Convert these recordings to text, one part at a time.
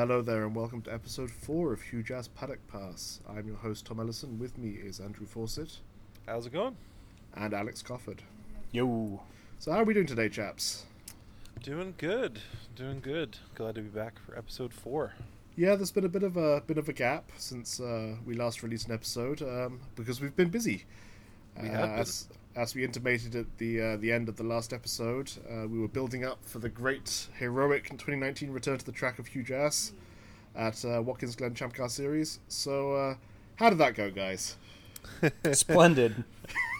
Hello there, and welcome to episode 4 of Huge Ass Paddock Pass. I'm your host, Tom Ellison. With me is Andrew Fawcett How's it going? and Alex Cofford. Yo. So, how are we doing today, chaps? Doing good. Doing good. Glad to be back for episode four. Yeah, there's been a bit of a bit of a gap since uh, we last released an episode um, because we've been busy. We Uh, have been. As, as we intimated at the uh, the end of the last episode, uh, we were building up for the great heroic 2019 return to the track of Huge Ass at uh, Watkins Glen Champ Car Series. So, uh, how did that go, guys? Splendid.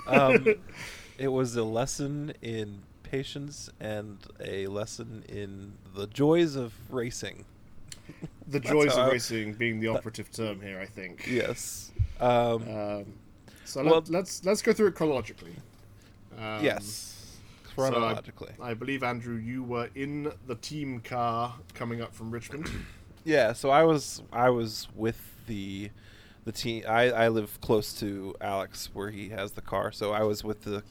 Um, it was a lesson in patience and a lesson in the joys of racing. The joys of I- racing being the operative term here, I think. Yes. Um, Um, so Well- let, let's let's go through it chronologically. Um, yes. so I- Chronologically. I believe Andrew, you were in the team car coming up from Richmond. Yeah, so I was I was with the the team. I, I live close to Alex where he has the car, so I was with the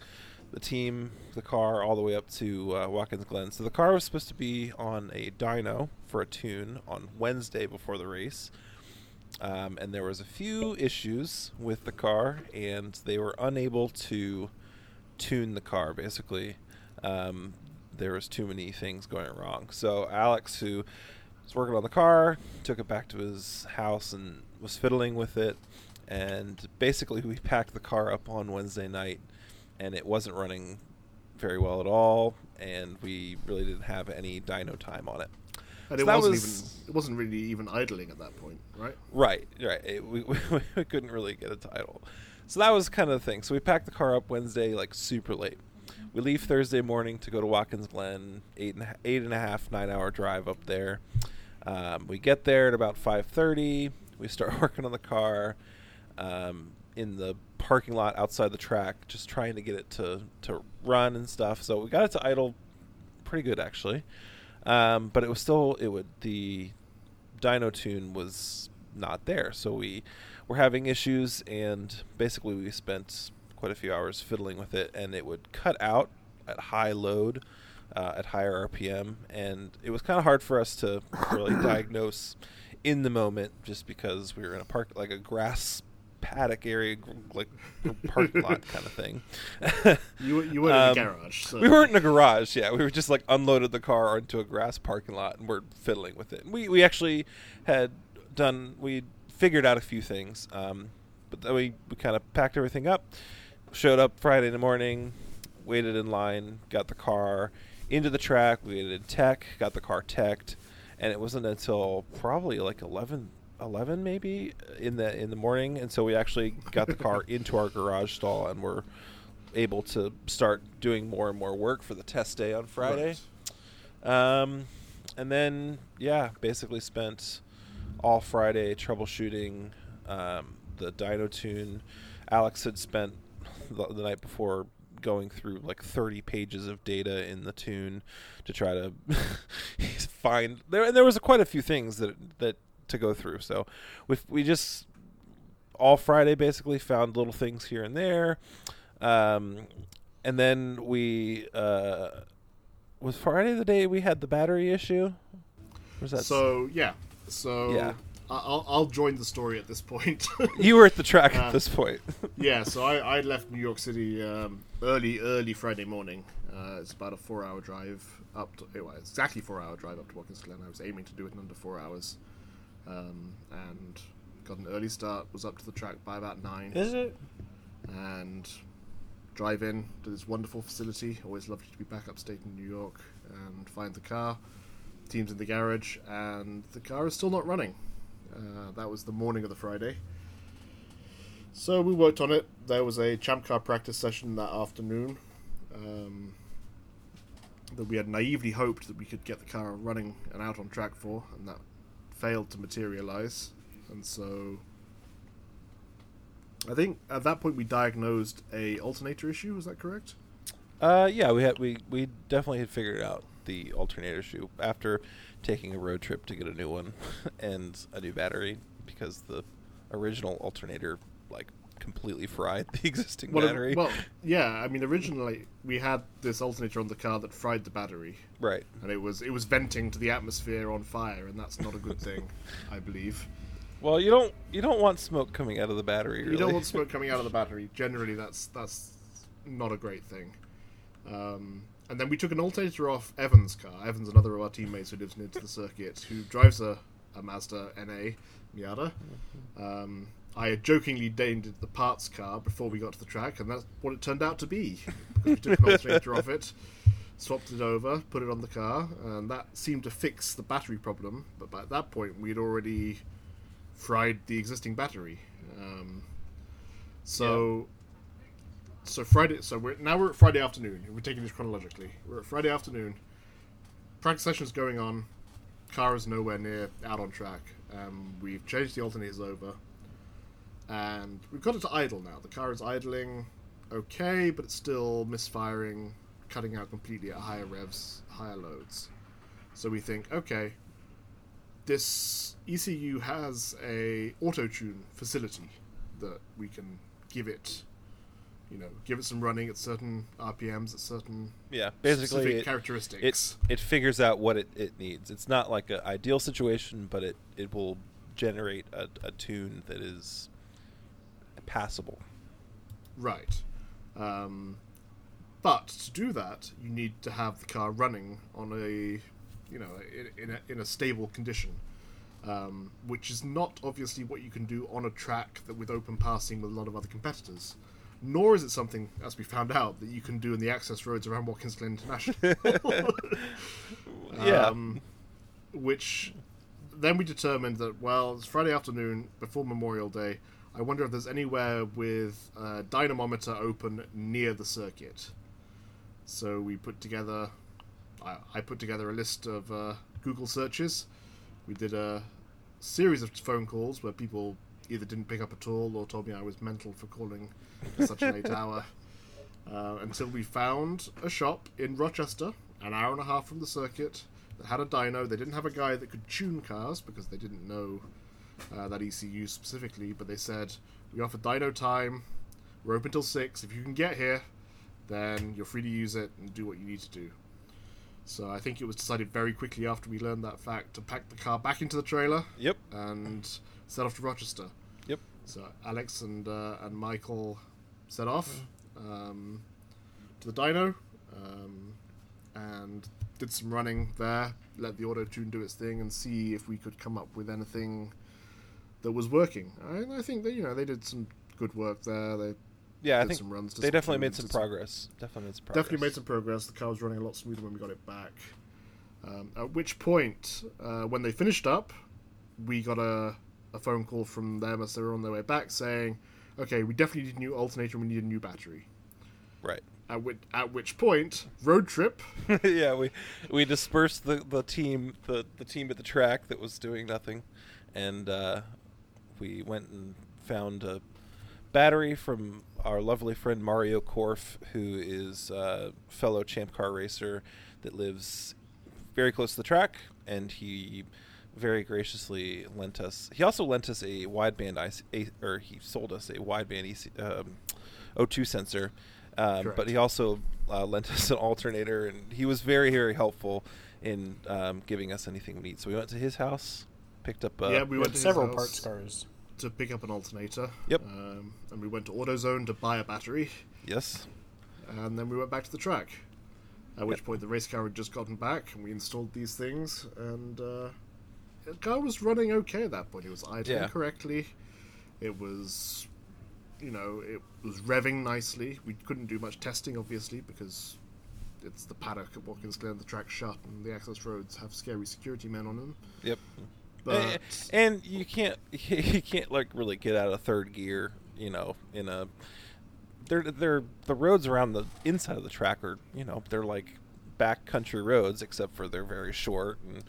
the team, the car, all the way up to uh, Watkins Glen. So the car was supposed to be on a dyno for a tune on Wednesday before the race, um, and there was a few issues with the car, and they were unable to tune the car. Basically, um, there was too many things going wrong. So Alex, who was working on the car, took it back to his house and was fiddling with it. And basically, we packed the car up on Wednesday night, and it wasn't running very well at all. And we really didn't have any dyno time on it. And So it wasn't was- even it wasn't really even idling at that point, right? Right, right. It, we, we, we couldn't really get a title. So that was kind of the thing. So we packed the car up Wednesday, like super late. We leave Thursday morning to go to Watkins Glen, eight and a, eight and a half, nine hour drive up there. Um, we get there at about five thirty. We start working on the car um, in the parking lot outside the track, just trying to get it to to run and stuff. So we got it to idle pretty good actually, um, but it was still it would the dyno tune was not there so we were having issues and basically we spent quite a few hours fiddling with it and it would cut out at high load uh, at higher rpm and it was kind of hard for us to really diagnose in the moment just because we were in a park like a grass paddock area like parking lot kind of thing You you were in the Um, garage. So. we weren't in a garage, yeah. We were just like unloaded the car onto a grass parking lot and we're fiddling with it. We we actually had done we figured out a few things, um, but then we we kind of packed everything up, showed up Friday in the morning, waited in line, got the car into the track, we waited in tech, got the car teched, and it wasn't until probably like 11, 11 maybe in the in the morning, and so we actually got the car into our garage stall and were able to start doing more and more work for the test day on Friday. Um, and then yeah, basically spent all Friday troubleshooting um, the dyno tune. Alex had spent the, the night before going through like 30 pages of data in the tune to try to find there and there was quite a few things that that to go through. So we we just all Friday basically found little things here and there. Um, and then we uh, was Friday the day we had the battery issue? Was that So yeah, so Yeah. I- I'll I'll join the story at this point. you were at the track Uh, at this point yeah, so I, I left New York City um, early early Friday morning. Uh, it's about a four hour drive up to it was exactly four hour drive up to Watkins Glen. I was aiming to do it in under four hours, um, and got an early start. Was up to the track by about nine. Is it? and drive in to this wonderful facility. Always lovely to be back upstate in New York and find the car. Team's in the garage, and the car is still not running. Uh, that was the morning of the Friday. So we worked on it. There was a champ car practice session that afternoon. Um, that we had naively hoped that we could get the car running and out on track for, and that failed to materialize. And so I think at that point we diagnosed a alternator issue. Is that correct? Uh, yeah, we had we we definitely had figured it out the alternator issue after taking a road trip to get a new one and a new battery because the original alternator like completely fried the existing Well, it- battery. well, yeah. I mean, originally we had this alternator on the car that fried the battery, right. and it was it was venting to the atmosphere on fire, and that's not a good thing, I believe. Well, you don't you don't want smoke coming out of the battery. Really. You don't want smoke coming out of the battery. Generally, that's that's not a great thing. Um, and then we took an alternator off Evan's car. Evan's another of our teammates who lives near to the circuit, who drives a, a Mazda NA Miata. Um, I had jokingly named it the parts car before we got to the track, and that's what it turned out to be. We took an alternator off it, swapped it over, put it on the car, and that seemed to fix the battery problem. But by that point, we'd already fried the existing battery. Um, so, so Friday. So we're now we're at Friday afternoon. We're taking this chronologically. We're at Friday afternoon. Practice session's going on. Car is nowhere near out on track. Um, we've changed the alternators over, and we've got it to idle now. The car is idling, okay, but it's still misfiring, cutting out completely at higher revs, higher loads. So we think, okay, this ECU has a auto tune facility that we can give it, you know, give it some running at certain RPMs at certain Yeah, basically specific it, characteristics. it it figures out what it, it needs. It's not like an ideal situation, but it, it will generate a, a tune that is passable. Right. Um, but to do that, you need to have the car running on a, you know, in, in, a, in a stable condition, um, which is not obviously what you can do on a track that with open passing with a lot of other competitors. Nor is it something, as we found out, that you can do in the access roads around Watkins Glen International. Yeah. Um, which then we determined that well, it's Friday afternoon before Memorial Day. I wonder if there's anywhere with a dynamometer open near the circuit. So we put together, I, I put together a list of uh, Google searches. We did a series of phone calls where people either didn't pick up at all or told me I was mental for calling at such an late hour. Uh, until we found a shop in Rochester, an hour and a half from the circuit, that had a dyno. They didn't have a guy that could tune cars because they didn't know uh, that ECU specifically, but they said, We offer dyno time, we're open till 6. If you can get here, then you're free to use it and do what you need to do. So I think it was decided very quickly after we learned that fact to pack the car back into the trailer Yep. and set off to Rochester. Yep. So Alex and uh, and Michael set off um, to the dyno um, and did some running there. Let the auto tune do its thing and see if we could come up with anything that was working. I, I think that you know they did some good work there. They Yeah, I think some runs. they definitely made some did some- progress. Definitely made some progress. Definitely made some progress. The car was running a lot smoother when we got it back. Um, at which point, uh, when they finished up, we got a, a phone call from them as they were on their way back saying, "Okay, we definitely need a new alternator. and We need a new battery." Right. At which, at which point, road trip. yeah, we we dispersed the, the team the, the team at the track that was doing nothing, and uh, we went and found a battery from our lovely friend Mario Korf, who is a fellow Champ Car racer that lives very close to the track, and he very graciously lent us. He also lent us a wideband IC, a, or he sold us a wideband EC, um, O2 sensor. Um, but he also uh, lent us an alternator, and he was very, very helpful in um, giving us anything we need. So we went to his house, picked up. Uh, yeah, we We went had to his several house parts cars. to pick up an alternator. Yep. Um, and we went to AutoZone to buy a battery, yes, and then we went back to the track. At which Yep. point the race car had just gotten back, and we installed these things, and uh, the car was running okay at that point. It was idling Yeah. correctly. It was, you know, it was revving nicely. We couldn't do much testing, obviously, because it's the paddock at Watkins Glen. The track's shut, and the access roads have scary security men on them. yep. But and you can't you can't like really get out of third gear, you know, in a they're they're the roads around the inside of the track are you know they're like back country roads except for they're very short and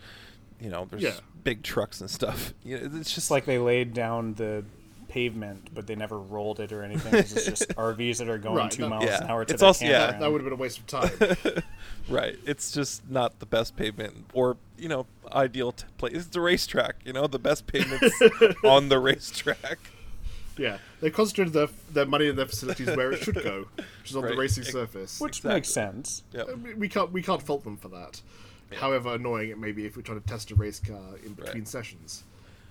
you know there's Yeah. big trucks and stuff. You know, it's just like they laid down the pavement, but they never rolled it or anything. It's just RVs that are going Right, two that- miles Yeah. an hour to It's their also- yeah, that, would have been a waste of time. right. It's just not the best pavement or you know ideal t- place. It's a racetrack, you know, the best pavements on the racetrack. Yeah, they concentrated their their money and their facilities where it should go, which is on Right. the racing Ex- surface. Which Exactly. makes sense. Yep. Uh, we- we can't we can't fault them for that. However annoying it may be if we're trying to test a race car in between Right. sessions.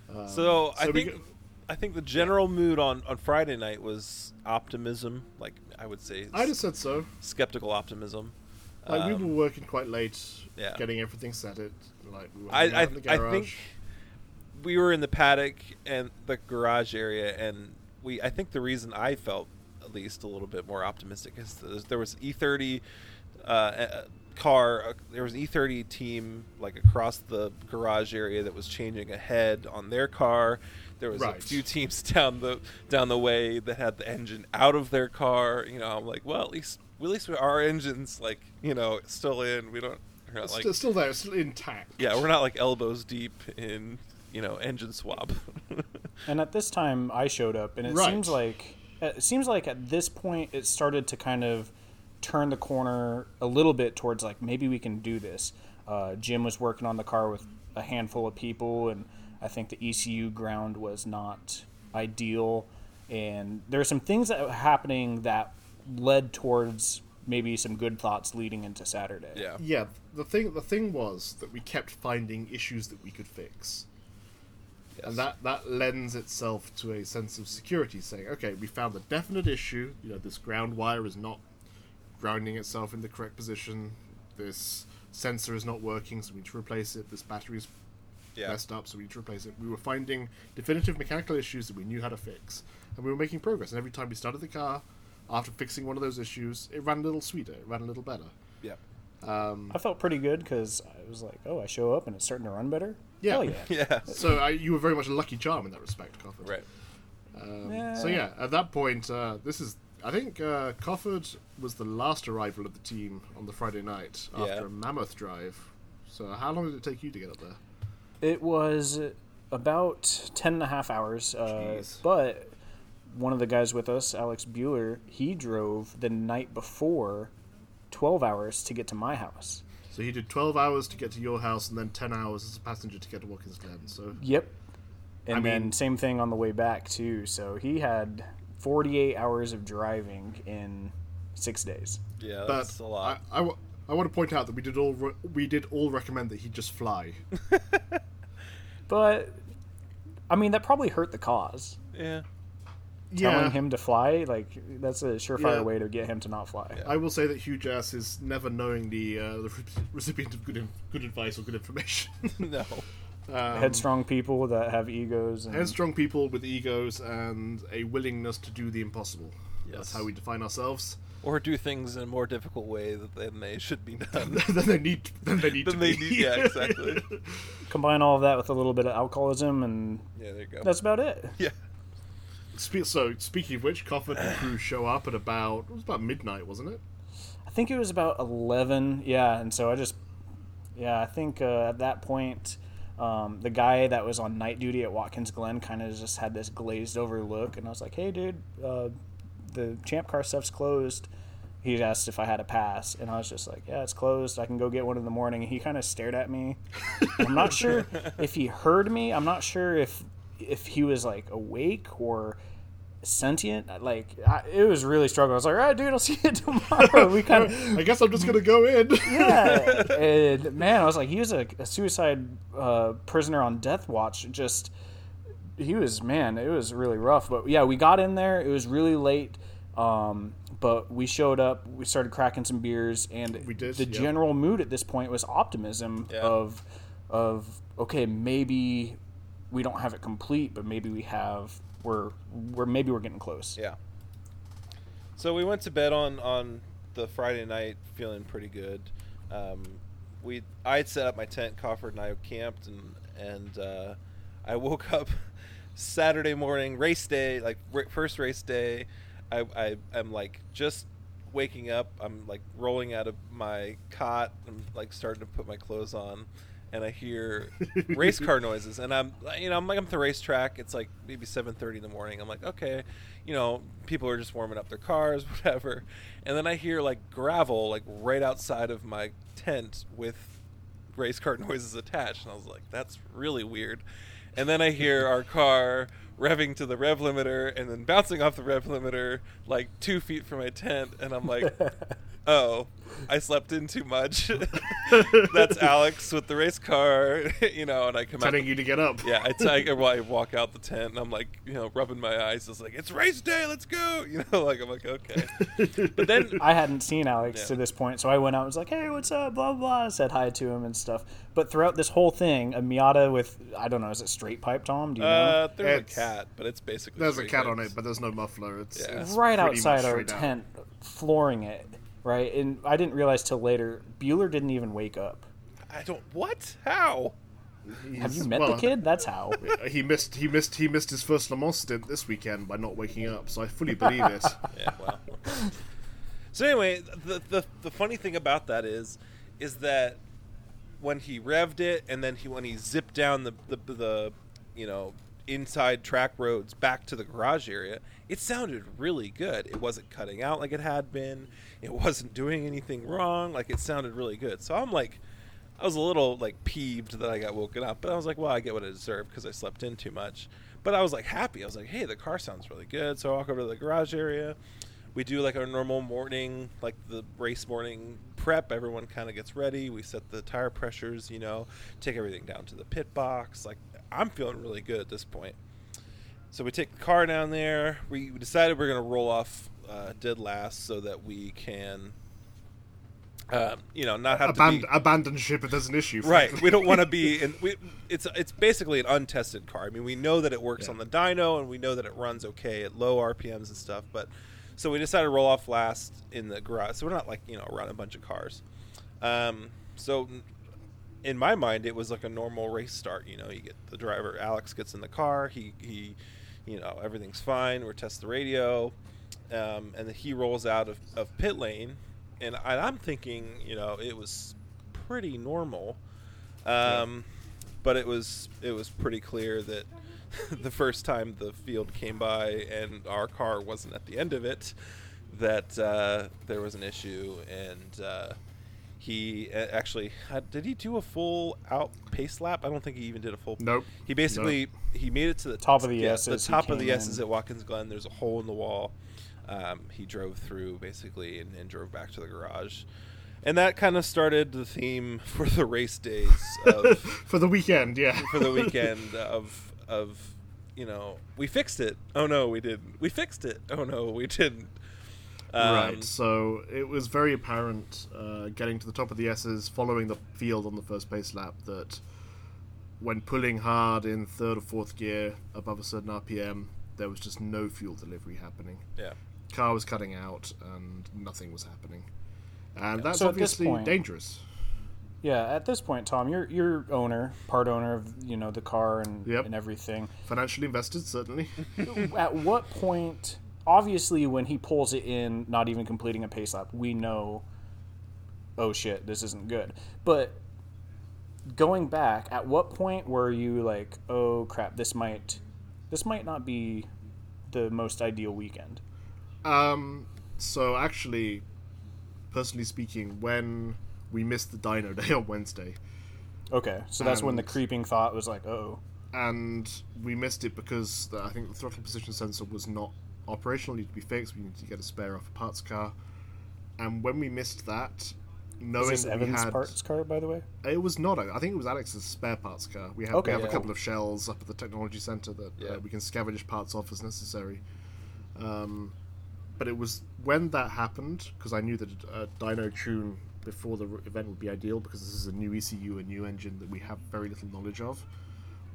Um, So I so we think go- I think the general mood on, on Friday night was optimism. Like I would say, I'd have said so. skeptical optimism. Like we Um, were working quite late, yeah. getting everything set. It like we were I I, the I think we were in the paddock and the garage area, and we I think the reason I felt at least a little bit more optimistic is there was E30 uh, a- car. Uh, there was an E30 team like across the garage area that was changing ahead on their car. There was a few teams down the down the way that had the engine out of their car. You know, I'm like, well, at least at least our engines like you know still in. We don't. We're not like still, still there, still intact. yeah, we're not like elbows deep in you know engine swap. And at this time, I showed up, and it Right. seems like it seems like at this point it started to kind of turn the corner a little bit towards like maybe we can do this. Uh, Jim was working on the car with a handful of people, and I think the ECU ground was not ideal. And there are some things that were happening that led towards maybe some good thoughts leading into Saturday. yeah, Yeah, the thing the thing was that we kept finding issues that we could fix. Yes. And that, that lends itself to a sense of security, saying, okay, we found a definite issue. You know, this ground wire is not grounding itself in the correct position. This sensor is not working, so we need to replace it. This battery is yeah, messed up, so we need to replace it. We were finding definitive mechanical issues that we knew how to fix, and we were making progress. And every time we started the car, after fixing one of those issues, it ran a little sweeter, it ran a little better. yeah, Um, I felt pretty good because I was like, oh, I show up and it's starting to run better. Yeah. Hell yeah. yeah. so I, you were very much a lucky charm in that respect, Cofford. Right. Um, Yeah. So yeah, at that point, uh, this is. I think uh, Cofford was the last arrival of the team on the Friday night after Yeah. a mammoth drive. So how long did it take you to get up there? It was about 10 and a half hours. Uh, but one of the guys with us, Alex Bueller, he drove the night before 12 hours to get to my house. So he did 12 hours to get to your house, and then 10 hours as a passenger to get to Watkins Glen. So Yep. And I then mean- same thing on the way back, too. So he had 48 hours of driving in six days. Yeah, but that's a lot. I, I, want to point out that we did all re- we did all recommend that he just fly. But, I mean, that probably hurt the cause. yeah. Telling him to fly, like, that's a surefire Yeah. way to get him to not fly. I will say that Hugh Jass is never knowingly uh, the re- recipient of good in- good advice or good information. no. Um, Headstrong people that have egos. And, headstrong people with egos and a willingness to do the impossible. That's Yes. how we define ourselves. Or do things in a more difficult way than they should be done. then they need. Then they need Then to they be. need- yeah, exactly. combine all of that with a little bit of alcoholism, and yeah, there you go. that's about it. yeah. Spe- so speaking of which, Cofford and crew show up at about it was about midnight, wasn't it? I think it was about eleven. Yeah, and so I just, yeah, I think uh, at that point, um, the guy that was on night duty at Watkins Glen kind of just had this glazed over look, and I was like, "Hey, dude, uh, the champ car stuff's closed." He asked if I had a pass, and I was just like, "Yeah, it's closed. I can go get one in the morning." And he kind of stared at me. I'm not sure if he heard me. I'm not sure if if he was like awake or sentient. Like I, it was really struggling. I was like, "All right, dude, I'll see you tomorrow." We kind of I guess I'm just gonna go in. yeah. And man, I was like, he was a, a suicide uh, prisoner on death watch. Just he was man, it was really rough. But yeah, we got in there. It was really late. Um, but we showed up. We started cracking some beers, and We did, the yep. general mood at this point was optimism Yeah. of of okay, maybe we don't have it complete, but maybe we have. We're we're maybe we're getting close. Yeah. So we went to bed on on the Friday night feeling pretty good. Um, we I had set up my tent. Cofford and I camped, and and uh, I woke up Saturday morning, race day, like r- first race day. I, I I'm like just waking up. I'm like rolling out of my cot. I'm like starting to put my clothes on, and I hear race car noises. And I'm you know I'm like I'm at the racetrack. It's like maybe 7:30 in the morning. I'm like okay, you know people are just warming up their cars, whatever. And then I hear like gravel like right outside of my tent with race car noises attached, and I was like that's really weird. And then I hear our car revving to the rev limiter and then bouncing off the rev limiter like two feet from my tent, and I'm like, oh, I slept in too much. That's Alex with the race car, you know, and I come out. Telling out. you to get up. yeah, I, t- I, well, I walk out the tent and I'm like, you know, rubbing my eyes. It's like, it's race day, let's go. You know, like, I'm like, okay. But then, I hadn't seen Alex Yeah. to this point, so I went out and was like, "Hey, what's up?" Blah blah. blah said hi to him and stuff. But throughout this whole thing, a Miata with I don't know, is it straight pipe, Tom? Do you know? uh, there's It's- a cat, but it's basically. There's a straight cat on it, but there's no muffler. It's, Yeah. it's right pretty outside much our straight out. tent, flooring it. Right, and I didn't realize till later. Bueller didn't even wake up. I don't. What? How? Have you met well, the kid? That's how. He missed. He missed. He missed his first Le Mans stint this weekend by not waking up. So I fully believe it. Yeah, well. so anyway, the, the the funny thing about that is, is that when he revved it and then he when he zipped down the the, the you know inside track roads back to the garage area, it sounded really good. It wasn't cutting out like it had been. It wasn't doing anything wrong. Like it sounded really good. So I'm like. I was a little like peeved that I got woken up, but I was like, well, I get what I deserve because I slept in too much. But I was like happy. I was like, hey, the car sounds really good. So I walk over to the garage area. We do like our normal morning, like the race morning prep. Everyone kind of gets ready. We set the tire pressures, you know, take everything down to the pit box. Like I'm feeling really good at this point. So we take the car down there. We decided we're going to roll off uh, dead last so that we can, um, you know, not have to Abandon, be abandon ship if there's an issue. right. We don't want to be in. We, it's it's basically an untested car. I mean, we know that it works Yeah. on the dyno, and we know that it runs okay at low RPMs and stuff. But so we decided to roll off last in the garage. So we're not like you know around a bunch of cars. Um, so in my mind, it was like a normal race start. You know, you get the driver. Alex gets in the car. He he, you know, everything's fine. We're test the radio, um, and then he rolls out of, of pit lane, and I, I'm thinking, you know, it was pretty normal, um, but it was it was pretty clear that the first time the field came by and our car wasn't at the end of it, that uh, there was an issue and. Uh, he uh, actually had, did he do a full out pace lap? I don't think he even did a full. Nope. He basically he made it to the Top of the yeah, S's, The top of the came S's in. at Watkins Glen. There's a hole in the wall. Um, he drove through basically and, and drove back to the garage, and that kind of started the theme for the race days of For the weekend, yeah. for the weekend of of you know we fixed it. Oh no, we didn't. We fixed it. Oh no, we didn't. Um, right. So it was very apparent uh, getting to the top of the S's, following the field on the first pace lap, that when pulling hard in third or fourth gear above a certain RPM, there was just no fuel delivery happening. Yeah. Car was cutting out, and nothing was happening. And that's So obviously point- dangerous. Yeah, at this point, Tom, you're you're owner, part owner of you know the car and Yep. and everything. Financially invested, certainly. at what point? Obviously, when he pulls it in, not even completing a pace lap, we know. Oh shit, this isn't good. But going back, at what point were you like, oh crap, this might, this might not be the most ideal weekend? Um, so actually, personally speaking, when we missed the dyno day on Wednesday, Okay, so that's when the creeping thought was like, oh, and we missed it because the, I think the throttle position sensor was not operational, needed to be fixed. We need to get a spare off a parts car, and when we missed that, is knowing this that we Evans' had parts car, by the way? it was not. I think it was Alex's spare parts car. We have Okay, we have yeah. a couple of shells up at the technology center that Yeah. uh, we can scavenge parts off as necessary. Um, but it was when that happened because I knew that a dyno tune before the event would be ideal because this is a new ECU, a new engine that we have very little knowledge of.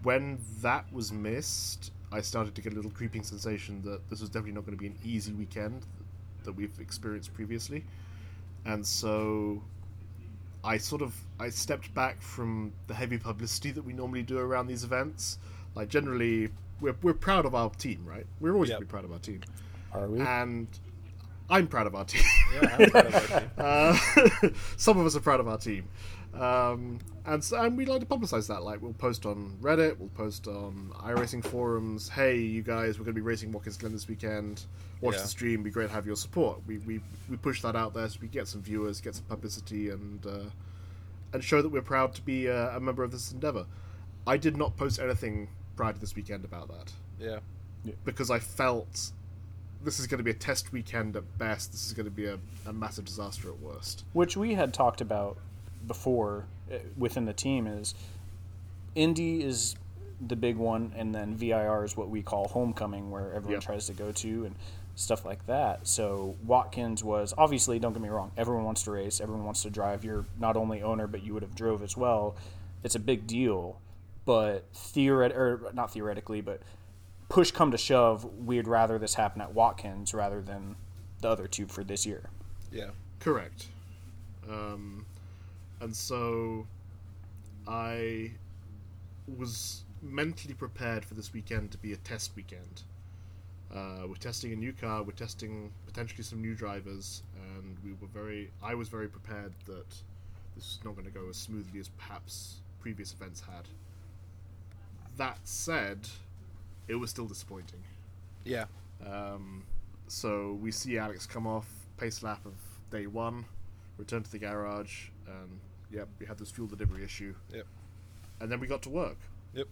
When that was missed, I started to get a little creeping sensation that this was definitely not going to be an easy weekend that we've experienced previously, and so I sort of I stepped back from the heavy publicity that we normally do around these events. Like generally, we're we're proud of our team, right? We're always Yep. going to be proud of our team, Are we? and I'm proud of our team. Yeah, I'm proud of our team. Uh, some of us are proud of our team, um, and so, and we like to publicize that. Like we'll post on Reddit, we'll post on iRacing forums. Hey, you guys, we're going to be racing Watkins Glen this weekend. Watch Yeah. the stream. Be great to have your support. We, we we push that out there so we get some viewers, get some publicity, and uh, and show that we're proud to be uh, a member of this endeavor. I did not post anything prior to this weekend about that. Yeah. Yeah. because I felt this is going to be a test weekend at best. This is going to be a, a massive disaster at worst. which we had talked about before within the team is Indy is the big one, and then VIR is what we call homecoming, where everyone Yep. tries to go to and stuff like that. So Watkins was obviously, don't get me wrong, everyone wants to race, everyone wants to drive. You're not only owner, but you would have drove as well. It's a big deal, but theoret or not theoretically, but push come to shove, we'd rather this happen at Watkins rather than the other two for this year. Yeah. Correct. Um, and so I was mentally prepared for this weekend to be a test weekend. Uh, we're testing a new car. We're testing potentially some new drivers, and we were very. I was very prepared that this is not going to go as smoothly as perhaps previous events had. That said, it was still disappointing. Yeah. Um, so we see Alex come off pace lap of day one, return to the garage, and yep, we had this fuel delivery issue. Yep. And then we got to work, Yep.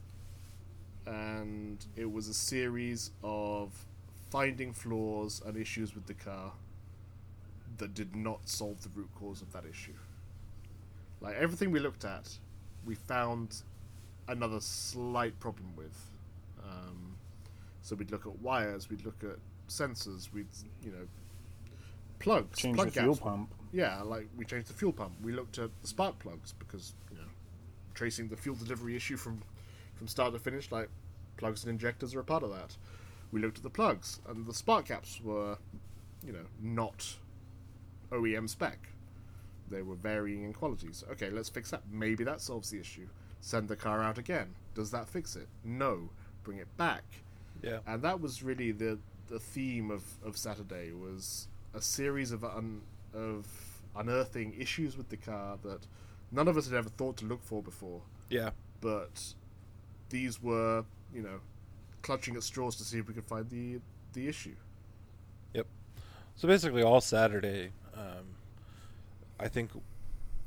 and it was a series of finding flaws and issues with the car that did not solve the root cause of that issue. Like everything we looked at, we found another slight problem with. Um, so we'd look at wires, we'd look at sensors, we'd you know plugs, Change plug the fuel gaps. pump. Yeah, like we changed the fuel pump. We looked at the spark plugs because you know tracing the fuel delivery issue from from start to finish, like plugs and injectors are a part of that. We looked at the plugs and the spark caps were you know not OEM spec. They were varying in qualities. Okay, let's fix that. Maybe that solves the issue. Send the car out again. Does that fix it? No. Bring it back Yeah. and that was really the the theme of, of Saturday was a series of un, of unearthing issues with the car that none of us had ever thought to look for before. Yeah. But these were, you know, clutching at straws to see if we could find the the issue. Yep. So basically, all Saturday, um, I think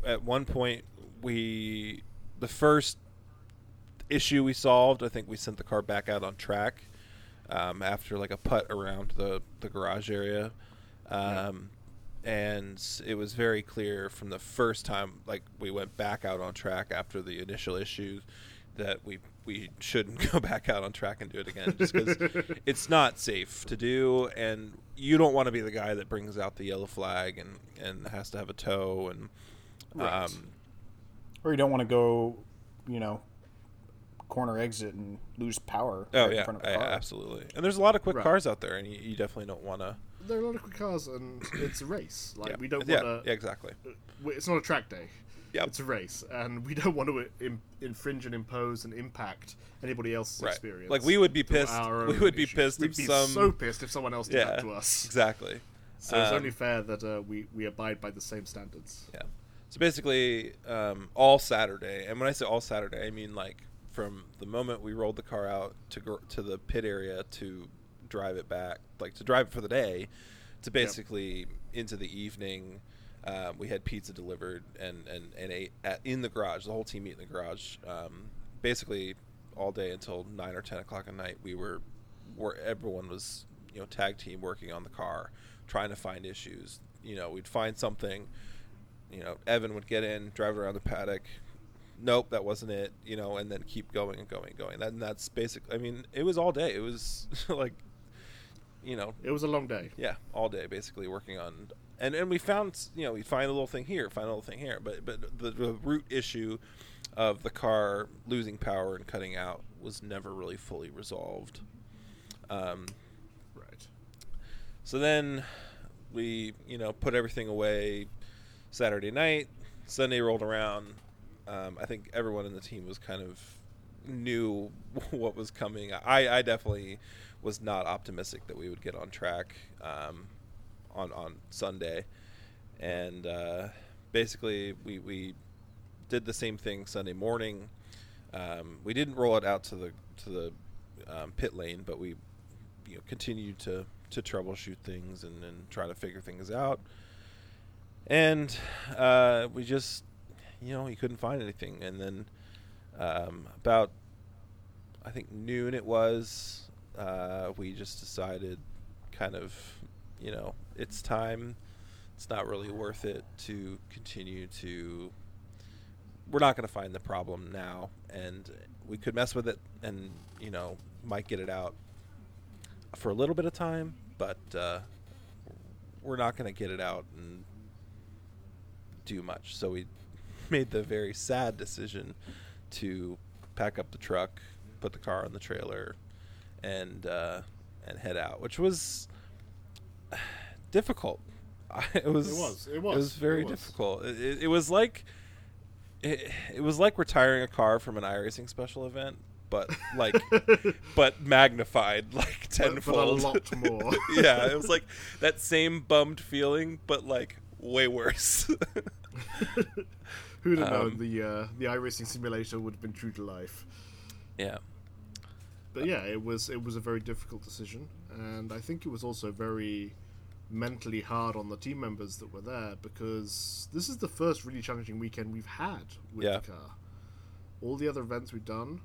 at one point we the first issue we solved. I think we sent the car back out on track um, after like a putt around the the garage area. Um, And it was very clear from the first time, like we went back out on track after the initial issue, that we we shouldn't go back out on track and do it again, just because it's not safe to do, and you don't want to be the guy that brings out the yellow flag and and has to have a tow and Right. um, Or you don't want to go, you know, corner exit and lose power oh right in yeah, front of a yeah, car. absolutely. And there's a lot of quick Right. cars out there, and you, you definitely don't want to. There are a lot of quick cars, and it's a race. Like yeah. we don't want to. yeah, exactly. It's not a track day. Yep. It's a race, and we don't want to Im- infringe and impose and impact anybody else's Right. experience. Like, we would be pissed- we would be issues. pissed We'd if be some- so pissed if someone else did Yeah, that to us. exactly. So it's Um, only fair that uh, we we abide by the same standards. Yeah. So basically, um, all Saturday, and when I say all Saturday, I mean like from the moment we rolled the car out to gr- to the pit area to drive it back, like to drive it for the day, to basically into the evening. Um, we had pizza delivered and and and ate at, in the garage. The whole team ate in the garage. Um, basically, all day until nine or ten o'clock at night. We were, where everyone was, you know, tag team working on the car, trying to find issues. You know, we'd find something you know, Evan would get in, drive around the paddock. Nope, that wasn't it. You know, and then keep going and going and going. That, and that's basically. I mean, it was all day. It was like, you know, It was a long day. yeah, all day basically working on. And and we found, you know, we find a little thing here, find a little thing here, but but the, the root issue of the car losing power and cutting out was never really fully resolved. Um, Right. so then we, you know, put everything away Saturday night. Sunday rolled around. Um, I think everyone in the team was kind of knew what was coming. I, I definitely was not optimistic that we would get on track um, on on Sunday, and uh, basically we we did the same thing Sunday morning. Um, we didn't roll it out to the to the um, pit lane, but we you know continued to to troubleshoot things and, and try to figure things out. And uh, we just you know you couldn't find anything, and then um, about I think noon it was uh, we just decided, kind of, you know, it's time. It's not really worth it to continue to. We're not going to find the problem now, and we could mess with it, and you know, might get it out for a little bit of time, but uh, we're not going to get it out and do much. So we made the very sad decision to pack up the truck, put the car on the trailer, and uh, and head out, which was difficult. It was. It was, it It was, was very it was. difficult. It, it, it was like. It, it was like retiring a car from an iRacing special event, but like, but magnified like But- but a lot more. yeah, it was like that same bummed feeling, but like way worse. Who'd have known Um, the uh, the iRacing simulator would have been true to life? yeah, But yeah, it was it was a very difficult decision, and I think it was also very mentally hard on the team members that were there because this is the first really challenging weekend we've had with Yeah. the car. All the other events we've done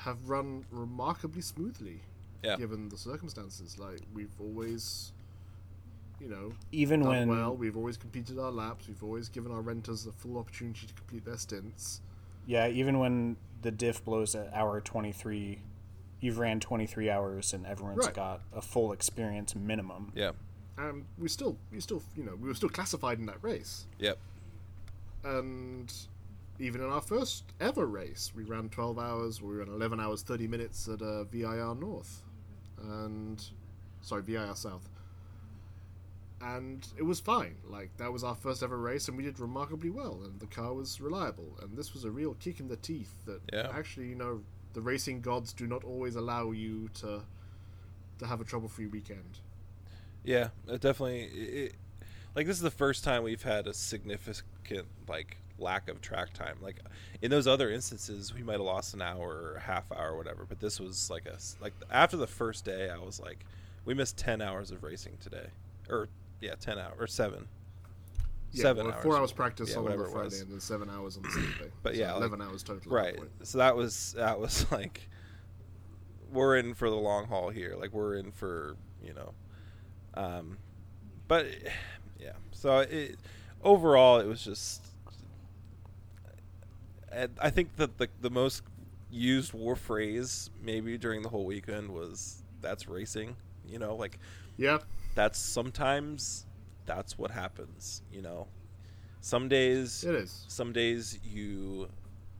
have run remarkably smoothly, yeah, given the circumstances. Like we've always, you know, Even done when well. We've always completed our laps. We've always given our renters the full opportunity to complete their stints. Yeah, even when the diff blows at hour 23, you've ran 23 hours and everyone's Right. got a full experience minimum. yeah, And we still, we still, you know, we were still classified in that race. yep, and even in our first ever race, we ran 12 hours. We ran 11 hours 30 minutes at uh, VIR North, and sorry, VIR South, and it was fine. Like that was our first ever race, and we did remarkably well, and the car was reliable. And this was a real kick in the teeth that Yeah. actually, you know, the racing gods do not always allow you to to have a trouble-free weekend. yeah. It definitely. It, like this is the first time we've had a significant like lack of track time. Like in those other instances, we might have lost an hour or a half hour or whatever. But this was like a like after the first day, I was like, we missed ten hours of racing today, or yeah, ten hours or seven. Yeah, seven well, hours. four hours practice Yeah, on the Friday, and then seven hours on the Saturday. But So yeah, like- eleven hours total. right so that was that was like we're in for the long haul here like we're in for you know um but yeah so it overall it was just i think that the the most used war phrase maybe during the whole weekend was that's racing you know like Yeah, that's sometimes that's what happens you know some days it is. some days you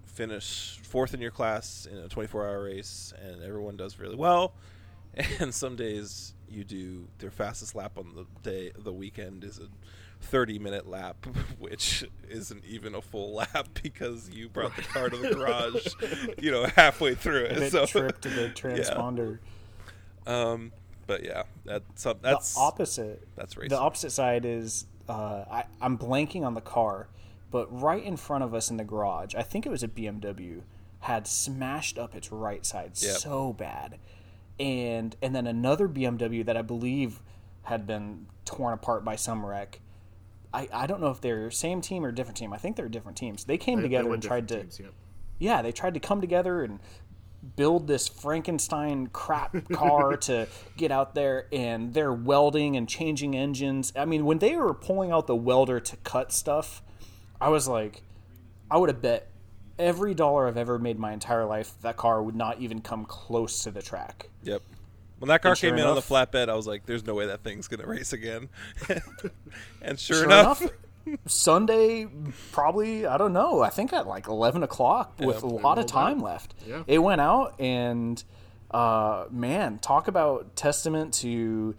finish fourth in your class in a 24 hour race and everyone does really well and some days you do their fastest lap on the day the weekend is a 30 minute lap which isn't even a full lap because you brought the car to the garage you know halfway through it bit so tripped the transponder. um but yeah that's that's the opposite. that's racing The opposite side is uh, I, I'm blanking on the car, but right in front of us in the garage, I think it was a BMW, had smashed up its right side Yep. so bad, and and then another BMW that I believe had been torn apart by some wreck. I, I don't know if they're same team or different team. I think they're different teams. They came They- they together were and tried to different teams, yeah, they tried to come together and build this Frankenstein crap car to get out there and they're welding and changing engines. I mean, when they were pulling out the welder to cut stuff, I was like, I would have bet every dollar I've ever made my entire life that car would not even come close to the track. Yep. When that car sure came in on the flatbed, I was like, "There's no way that thing's gonna race again." and sure, Sure enough, enough, Sunday, probably I don't know. I think at like eleven o'clock with a lot of rolled time left. Yeah. It went out, and uh, man, talk about testament to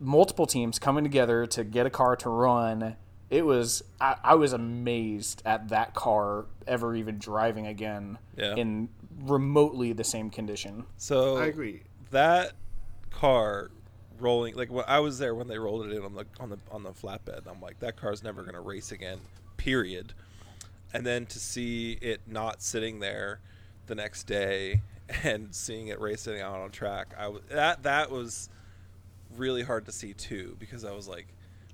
multiple teams coming together to get a car to run. It was I, I was amazed at that car ever even driving again Yeah. in remotely the same condition. so I agree. that car rolling like when I was there when they rolled it in on the on the on the flatbed. I'm like, that car's never gonna race again. Period. And then to see it not sitting there the next day and seeing it racing out on track, I that that was really hard to see too because I was like,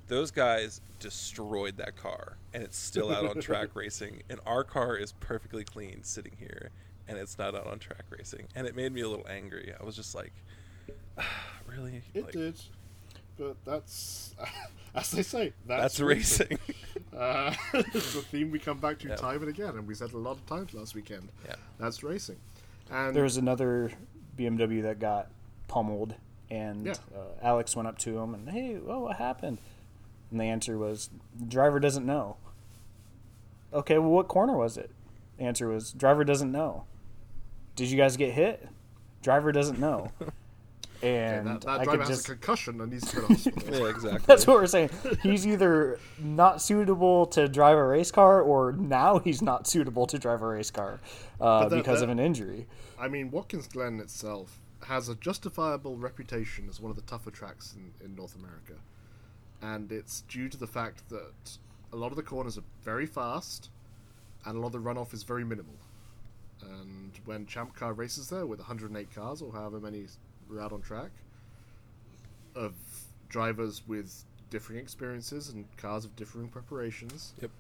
those guys destroyed that car and it's still out on track racing, and our car is perfectly clean sitting here and it's not out on track racing, and it made me a little angry. I was just like, really? It Like, did, but that's as they say. That's, That's, racing. Uh, it's the theme we come back to Yeah. time and again, and we said a lot of times last weekend. yeah. That's racing, and There was another BMW that got pummeled, and Yeah. uh, Alex went up to him and, "Hey, well, what happened?" And the answer was, "Driver doesn't know." Okay, well, what corner was it? The answer was, "Driver doesn't know." Did you guys get hit? Driver doesn't know. And that, that I driver has just a concussion and needs to go to hospital. Yeah, exactly. That's what we're saying. He's either not suitable to drive a race car, or now he's not suitable to drive a race car uh, that- because that- of an injury. I mean, Watkins Glen itself has a justifiable reputation as one of the tougher tracks in, in North America. And it's due to the fact that a lot of the corners are very fast and a lot of the runoff is very minimal. And when Champ Car races there with 108 cars or however many are out on track, of drivers with differing experiences and cars of differing preparations, Yep.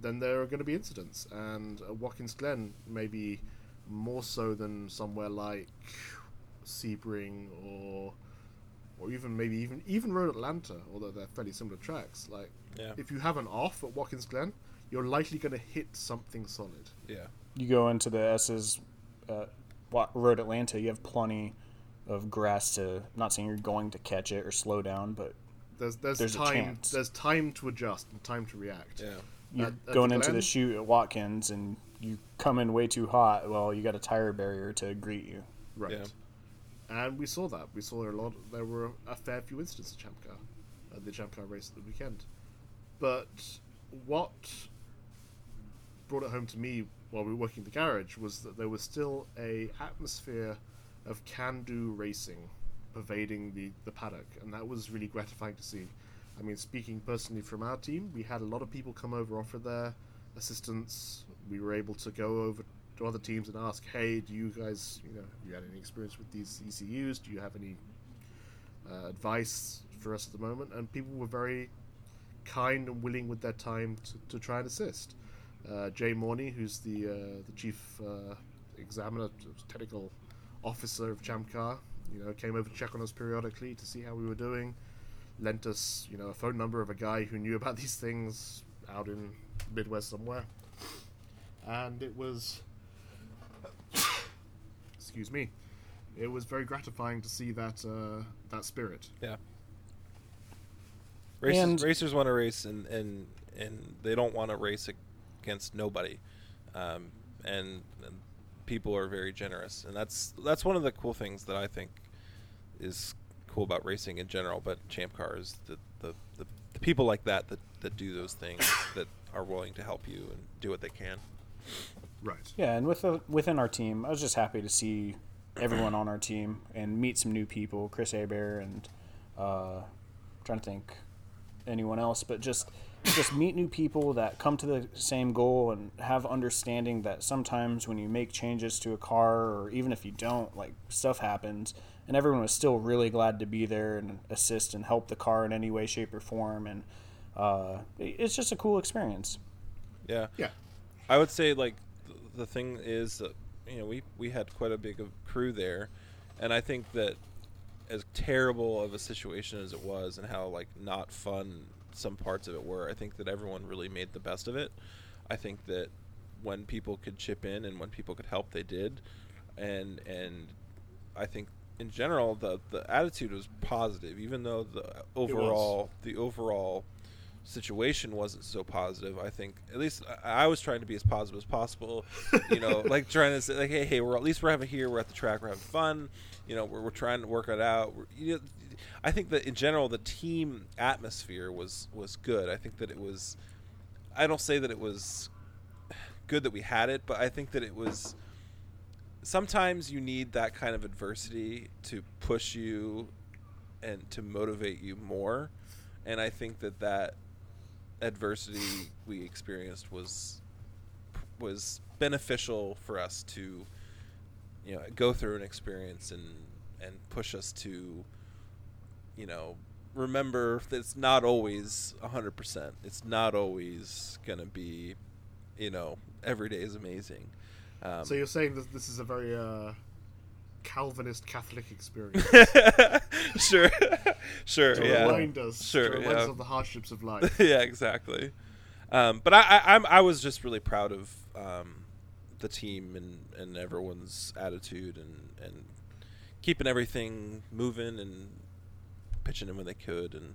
then there are going to be incidents. And uh, Watkins Glen maybe more so than somewhere like Sebring or or even maybe even even Road Atlanta, although they're fairly similar tracks. Like Yeah. if you have an off at Watkins Glen, you're likely going to hit something solid. Yeah. you go into the S's uh, Road Atlanta, you have plenty of grass to. Not saying you're going to catch it or slow down, but There's there's, There's time chance. there's time to adjust and time to react. Yeah. you're At- at going the into the chute at Watkins and you come in way too hot. Well, you got a tire barrier to greet you. Right. Yeah. And we saw that. We saw a lot. There were a fair few incidents at Champ Car, at the Champ Car race at the weekend. But what brought it home to me while we were working the garage was that there was still a atmosphere of can-do racing pervading the, the paddock, and that was really gratifying to see. I mean, speaking personally from our team, we had a lot of people come over, offer their assistance. We were able to go over to other teams and ask, "Hey, do you guys, you know, have you had any experience with these ECUs? Do you have any uh, advice for us at the moment?" And people were very kind and willing with their time to, to try and assist. Uh, Jay Morney, who's the uh, the chief uh, examiner, technical officer of Champ Car, you know, came over to check on us periodically to see how we were doing. Lent us, you know, a phone number of a guy who knew about these things out in Midwest somewhere, and it was, excuse me, it was very gratifying to see that uh, that spirit. Yeah. Racers, And- racers want to race, and, and and they don't want to race against nobody, um, and, and people are very generous, and that's that's one of the cool things that I think is cool about racing in general. But Champ Car is the the, the, the people like that that that do those things that are willing to help you and do what they can. Right. Yeah, and with the, within our team, I was just happy to see everyone on our team and meet some new people, Chris Abear and uh, trying to think anyone else, but just just meet new people that come to the same goal and have understanding that sometimes when you make changes to a car or even if you don't, like stuff happens, and everyone was still really glad to be there and assist and help the car in any way, shape, or form, and uh, it's just a cool experience. Yeah. Yeah. I would say like the thing is that you know we we had quite a big of crew there, and I think that as terrible of a situation as it was and how like not fun some parts of it were, I think that everyone really made the best of it. I think that when people could chip in and when people could help, they did, and and I think in general the the attitude was positive, even though the overall the overall situation wasn't so positive. I think at least I, I was trying to be as positive as possible. You know, like trying to say like, hey, hey, we're at least we're having here, we're at the track, we're having fun. You know, we're, we're trying to work it out. We're, you know, I think that in general the team atmosphere was was good. I think that it was. I don't say that it was good that we had it, but I think that it was. Sometimes you need that kind of adversity to push you and to motivate you more, and I think that that adversity we experienced was was beneficial for us to you know go through an experience and and push us to you know remember that it's not always 100% it's not always going to be you know every day is amazing um, So you're saying that this is a very uh, Calvinist Catholic experience sure, sure, to yeah, remind us, sure, to remind us yeah. of the hardships of life. yeah, exactly. Um, but I, I, I'm, I was just really proud of um, the team and, and everyone's attitude and, and keeping everything moving and pitching in when they could and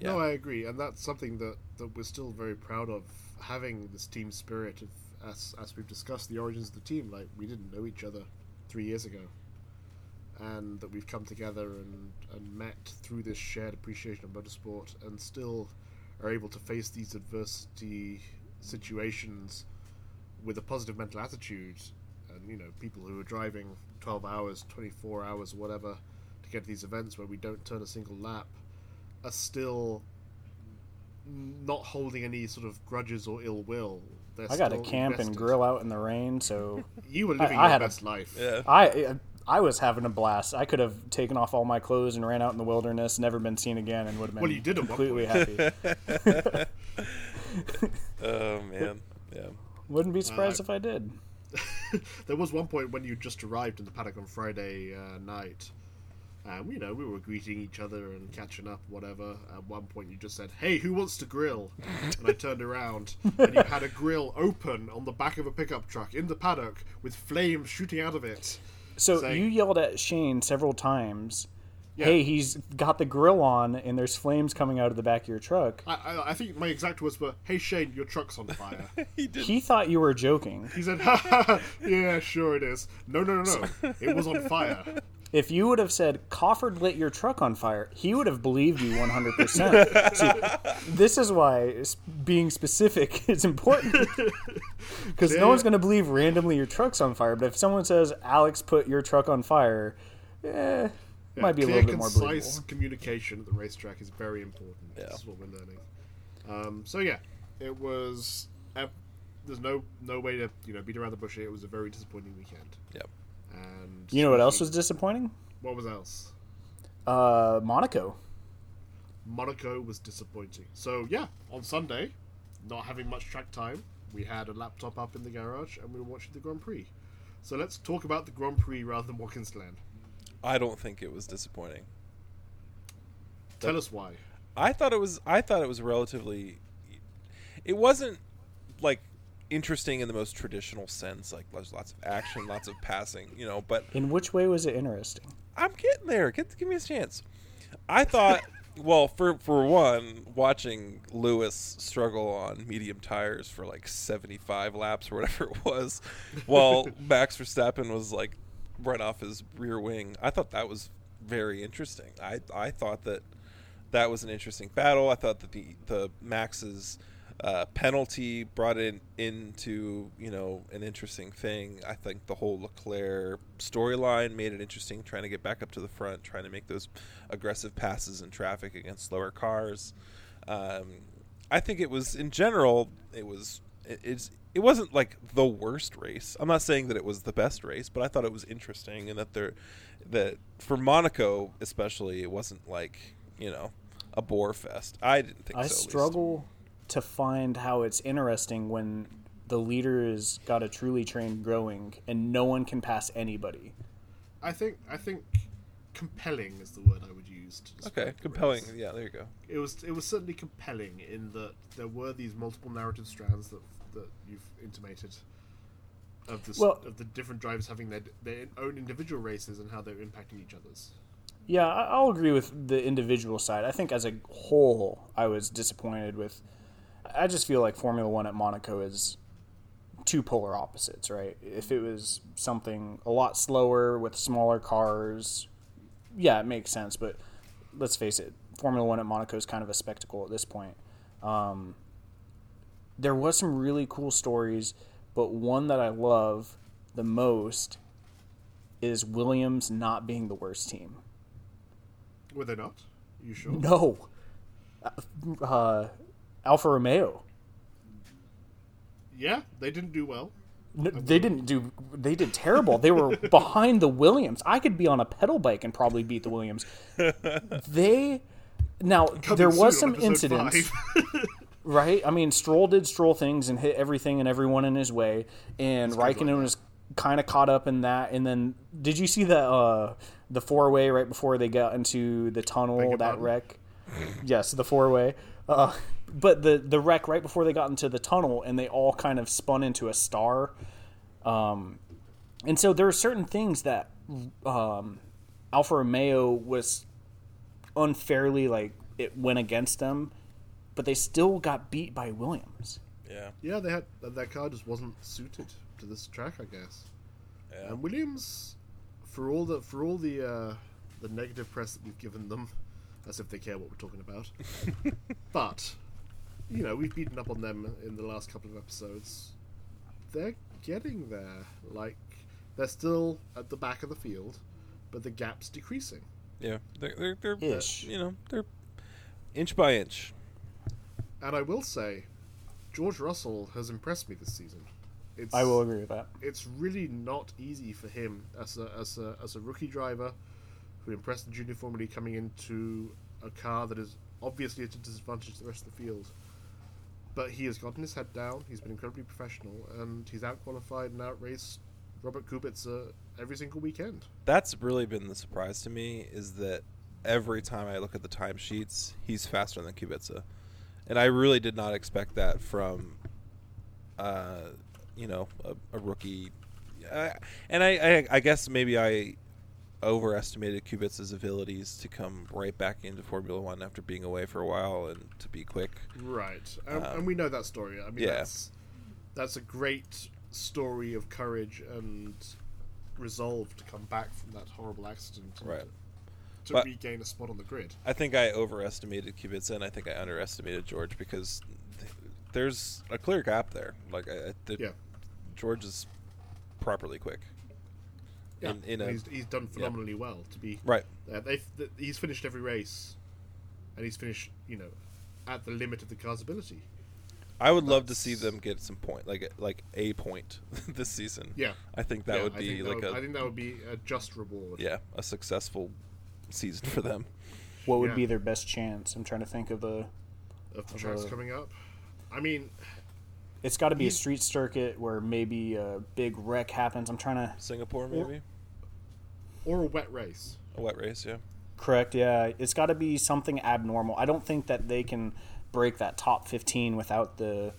yeah, No, I agree, and that's something that, that we're still very proud of having this team spirit. Of, as as we've discussed the origins of the team, like we didn't know each other three years ago, and that we've come together and and met through this shared appreciation of motorsport, and still are able to face these adversity situations with a positive mental attitude. And you know, people who are driving twelve hours, twenty four hours, whatever, get to these events where we don't turn a single lap are still not holding any sort of grudges or ill will. They're I got to still camp and grill out in the rain, so You were I- living I your had a- best life. yeah. I I was having a blast. I could have taken off all my clothes and ran out in the wilderness, never been seen again, and would have been Well, you did completely happy. Oh man, yeah. Wouldn't be surprised Uh, if I did. there was one point when you just arrived in the paddock on Friday uh, night. Um, you know, we were greeting each other and catching up, whatever. At one point, you just said, "Hey, who wants to grill?" And I turned around, and you had a grill open on the back of a pickup truck in the paddock with flames shooting out of it. So saying- you yelled at Shane several times. Yeah. Hey, he's got the grill on, and there's flames coming out of the back of your truck. I, I, I think my exact words were, "Hey Shane, your truck's on fire." He. He thought you were joking. He said, ha, ha, ha, "Yeah, sure it is." No, no, no, no. It was on fire. If you would have said Cofford lit your truck on fire, he would have believed you 100%. See, this is why being specific is important. Because no one's going to believe randomly your truck's on fire. But if someone says Alex put your truck on fire, eh, might be a Clear, little bit more concise communication at the racetrack is very important. Yeah. This is what we're learning. Um, so yeah, it was. Uh, there's no no way to you know beat around the bush. here. It was a very disappointing weekend. Yep. And You know what else was disappointing? what was else? Uh, Monaco. Monaco was disappointing. So yeah, on Sunday, not having much track time, we had a laptop up in the garage and we were watching the Grand Prix. So let's talk about the Grand Prix rather than Watkins Glen. I don't think it was disappointing. Tell us why. I thought it was. I thought it was relatively. It wasn't like interesting in the most traditional sense. Like there's lots of action, lots of passing, you know. But In which way was it interesting? I'm getting there. Get, give me a chance. I thought, well, for for one, watching Lewis struggle on medium tires for like 75 laps or whatever it was, while Max Verstappen was like right off his rear wing. I thought that was very interesting. I I thought that that was an interesting battle. I thought that the the Max's uh, penalty brought it into you know an interesting thing. I think the whole Leclerc storyline made it interesting, trying to get back up to the front, trying to make those aggressive passes in traffic against slower cars. Um, I think it was in general it was it, it's it wasn't like the worst race. I'm not saying that it was the best race, but I thought it was interesting and that there that for Monaco especially it wasn't like you know a bore fest. I didn't think I so. struggle to find how it's interesting when the leader has got a truly trained growing and no one can pass anybody. I think I think compelling is the word I would use. To describe Okay, compelling. race. Yeah, there you go. It was it was certainly compelling in that there were these multiple narrative strands that that you've intimated of the Well- of the different drivers having their their own individual races and how they're impacting each other's. Yeah, I'll agree with the individual side. I think as a whole, I was disappointed with. I just feel like Formula One at Monaco is two polar opposites, right? If it was something a lot slower with smaller cars, yeah, it makes sense. But let's face it, Formula One at Monaco is kind of a spectacle at this point. Um, there was some really cool stories, but one that I love the most is Williams not being the worst team. Were they not? you sure? No. Uh, Alfa Romeo. Yeah, they didn't do well. No, they didn't do. They did terrible. They were behind the Williams. I could be on a pedal bike and probably beat the Williams. They now Coming there was some incidents, right? I mean, Stroll did Stroll things and hit everything and everyone in his way, and like Raikkonen that. was kind of caught up in that. And then, did you see the uh, the four way right before they got into the tunnel? That wreck. yes, the four way. Uh, but the the wreck right before they got into the tunnel, and they all kind of spun into a star. Um, and so there are certain things that um, Alfa Romeo was unfairly like it went against them, but they still got beat by Williams. Yeah. Yeah, they had that that car just wasn't suited to this track, I guess. Yeah. And Williams, for all the for all the uh, the negative press that we've given them, as if they care what we're talking about, but you know we've beaten up on them in the last couple of episodes. They're getting there. Like they're still at the back of the field, but the gap's decreasing. Yeah. They're, they're, they're Ish. you know, they're inch by inch. And I will say, George Russell has impressed me this season. It's, I will agree with that. it's really not easy for him as a as a as a rookie driver who impressed the junior Formula E coming into a car that is obviously at a disadvantage to the rest of the field. But he has gotten his head down. He's been incredibly professional, and he's outqualified and outraced Robert Kubica every single weekend. That's really been the surprise to me is that every time I look at the timesheets, he's faster than Kubica, and I really did not expect that from, uh, you know, a, a rookie. I, and I, I, I guess maybe I overestimated Kubica's abilities to come right back into Formula One after being away for a while and to be quick. Right, and, Um, and we know that story. I mean, yeah. that's that's a great story of courage and resolve to come back from that horrible accident Right. to, to But- regain a spot on the grid. I think I overestimated Kubica and I think I underestimated George because th- there's a clear gap there. Like I, I- the, Yeah. George is properly quick. Yeah, In, in a, he's, he's done phenomenally well to be right. Uh, they've, th- he's finished every race, and he's finished, you know, at the limit of the car's ability. I would love to see them get some point, like like a point this season. Yeah, I think that Yeah, would be think like would- a I think that would be a just reward. yeah a successful season for them. What would Yeah. be their best chance? I'm trying to think of the. of the Of tracks a- coming up. I mean, It's got to be a street circuit where maybe a big wreck happens. I'm trying to Singapore maybe or a wet race. a wet race. Yeah. correct. Yeah, it's got to be something abnormal. I don't think that they can break that top 15 without the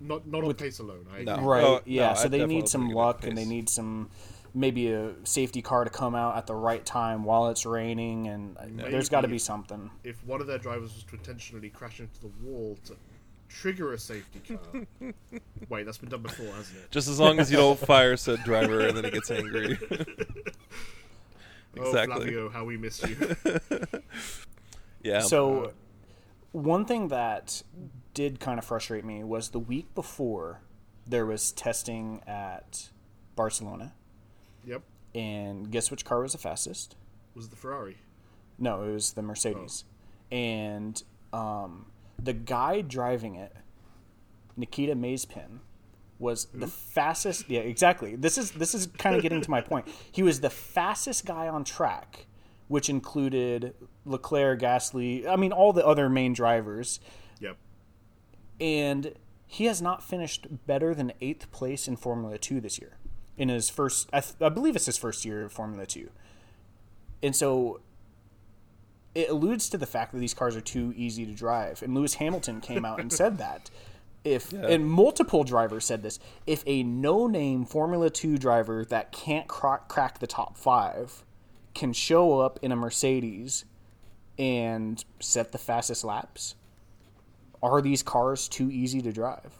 Not not on pace alone. I No. right. Oh, yeah, no, so I they need some luck and they need some maybe a safety car to come out at the right time while it's raining and there's got to be something. If one of their drivers was to intentionally crash into the wall to trigger a safety car. Wait, that's been done before, hasn't it? Just as long as you don't fire said driver and then he gets angry. Oh, exactly. Flavio, how we miss you. yeah. So, one thing that did kind of frustrate me was the week before there was testing at Barcelona, yep. and guess which car was the fastest? Was it the Ferrari? No, it was the Mercedes, and um, the guy driving it, Nikita Mazepin, was hmm? the fastest. Yeah, exactly. This is this is kind of getting to my point. He was the fastest guy on track, which included Leclerc, Gasly. I mean, all the other main drivers, Yep. and he has not finished better than eighth place in Formula Two this year. In his first, I, th- I believe it's his first year of Formula Two, and so it alludes to the fact that these cars are too easy to drive. And Lewis Hamilton came out and said that. If and multiple drivers said this, if a no-name Formula Two driver that can't crack, crack the top five can show up in a Mercedes and set the fastest laps, are these cars too easy to drive?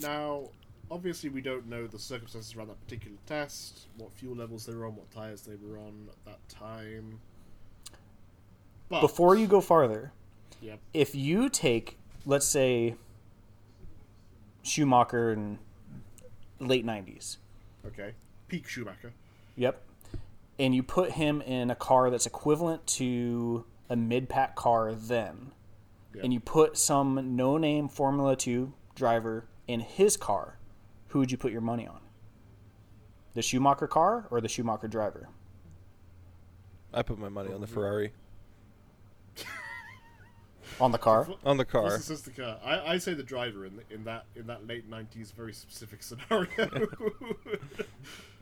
Now, obviously, we don't know the circumstances around that particular test, what fuel levels they were on, what tires they were on at that time. But Before you go farther, yep, if you take, let's say, Schumacher in late '90s, okay, peak Schumacher. Yep. And you put him in a car that's equivalent to a mid pack car then. Yep. And you put some no name Formula 2 driver in his car. Who would you put your money on? The Schumacher car or the Schumacher driver? I put my money on the Ferrari. On the car? on the car. This is the car. I, I say the driver in in that in that late '90s very specific scenario.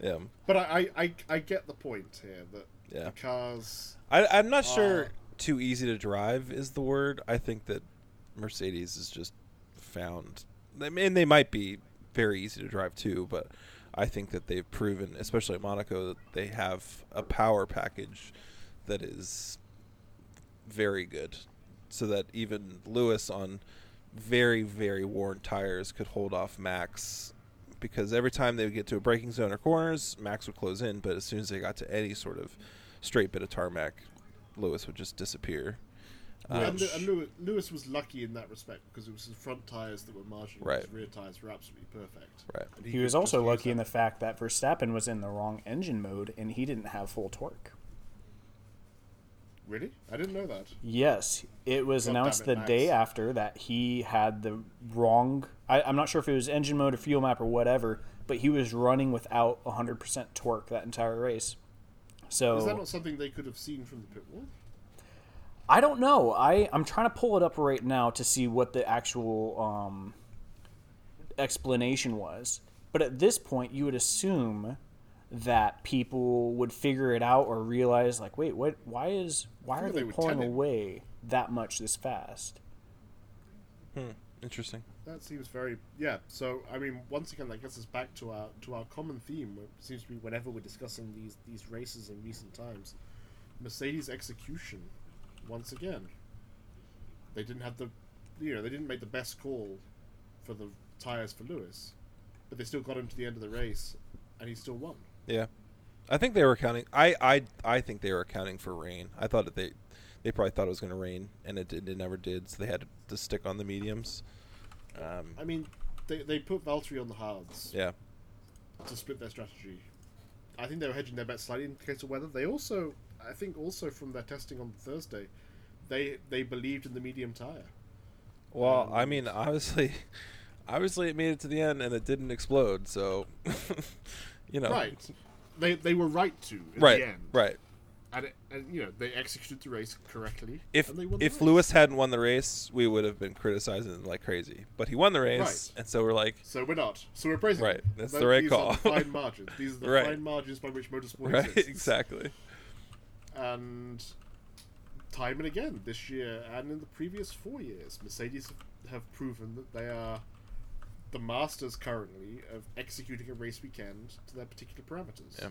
Yeah, but I, I, I, I get the point here that Yeah. the cars. I, I'm not sure Uh, too easy to drive is the word. I think that Mercedes is just found. I mean, they might be very easy to drive too, but I think that they've proven, especially at Monaco, that they have a power package that is very good, so that even Lewis on very very worn tires could hold off Max. Because every time they would get to a braking zone or corners, Max would close in. But as soon as they got to any sort of straight bit of tarmac, Lewis would just disappear. Um, and, and Lewis, Lewis was lucky in that respect because it was his front tires that were marginal. Right. His rear tires were absolutely perfect. Right. And He could was also lucky in the fact that Verstappen was in the wrong engine mode and he didn't have full torque. Really, I didn't know that. Yes, it was God announced damn the it, day after that he had the wrong. I, I'm not sure if it was engine mode or fuel map or whatever, but he was running without 100% torque that entire race. So Is that not something they could have seen from the pit wall? I don't know. I I'm trying to pull it up right now to see what the actual um, explanation was. But at this point, you would assume that people would figure it out or realize, like, wait, what? Why is why are they they pulling away that much this fast? hmm, interesting. That seems very yeah. So I mean, once again, that gets us back to our to our common theme. It seems to be whenever we're discussing these these races in recent times, Mercedes execution. Once again, they didn't have the, you know, they didn't make the best call for the tires for Lewis, but they still got him to the end of the race, and he still won. Yeah, I think they were accounting. I I I think they were accounting for rain. I thought that they they probably thought it was going to rain, and it did. It never did. So they had to, stick on the mediums. Um, I mean, they they put Valtteri on the hards yeah, to split their strategy. I think they were hedging their bets slightly in case of weather. They also, I think, also from their testing on Thursday, they they believed in the medium tire. Well, Um, I mean, obviously, obviously, it made it to the end and it didn't explode. So, you know, Right. They they were right to in right, the end. right. And, it, and you know they executed the race correctly. If and they won the if. Lewis hadn't won the race, we would have been criticizing him like crazy. But he won the race, Right. and so we're like, So we're not. So we're praising. Right, that's the right these call. Are the fine margins. These are the Right. fine margins by which motorsport right, exists. exactly. And time and again this year and in the previous four years, Mercedes have proven that they are the masters currently of executing a race weekend to their particular parameters. Yeah.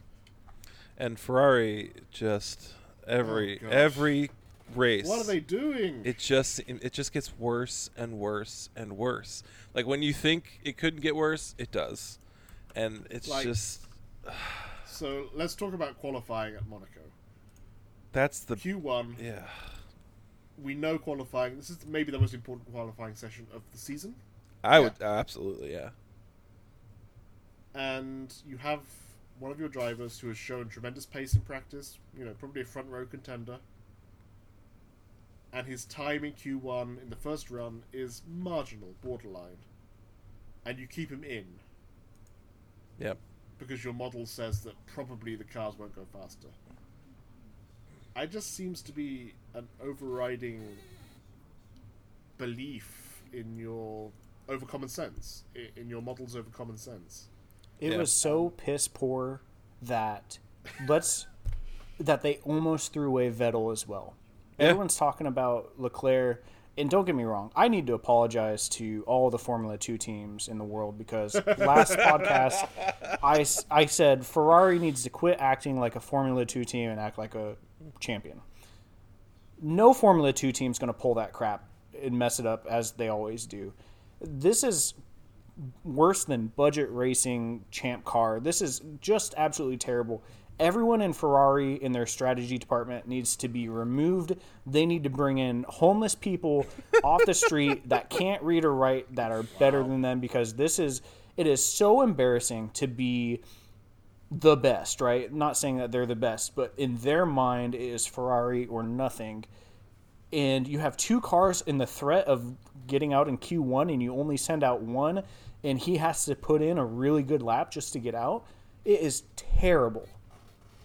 And Ferrari just every Oh, every race. What are they doing? It just it just gets worse and worse and worse. Like when you think it couldn't get worse, it does, and it's Like- just so let's talk about qualifying at Monaco. that's the Q1, yeah we know qualifying. This is maybe the most important qualifying session of the season. I Yeah. would uh, absolutely yeah and you have one of your drivers who has shown tremendous pace in practice, you know, probably a front row contender. And his time in Q1 in the first run is marginal, borderline. And you keep him in yep because your model says that probably the cars won't go faster. I just seems to be an overriding belief in your over common sense, in your models over common sense. It Yeah. was so piss poor that let's that they almost threw away Vettel as well. Yeah. Everyone's talking about Leclerc, and don't get me wrong, I need to apologize to all the Formula Two teams in the world because last podcast I I said Ferrari needs to quit acting like a Formula Two team and act like a champion. No Formula Two team's going to pull that crap and mess it up as they always do. This is worse than budget racing champ car. This is just absolutely terrible. Everyone in Ferrari in their strategy department needs to be removed. They need to bring in homeless people off the street that can't read or write that are better than them because this is it is so embarrassing to be the best, right? Not saying that they're the best, but in their mind it is Ferrari or nothing. And you have two cars in the threat of getting out in Q1 and you only send out one and he has to put in a really good lap just to get out. It is terrible.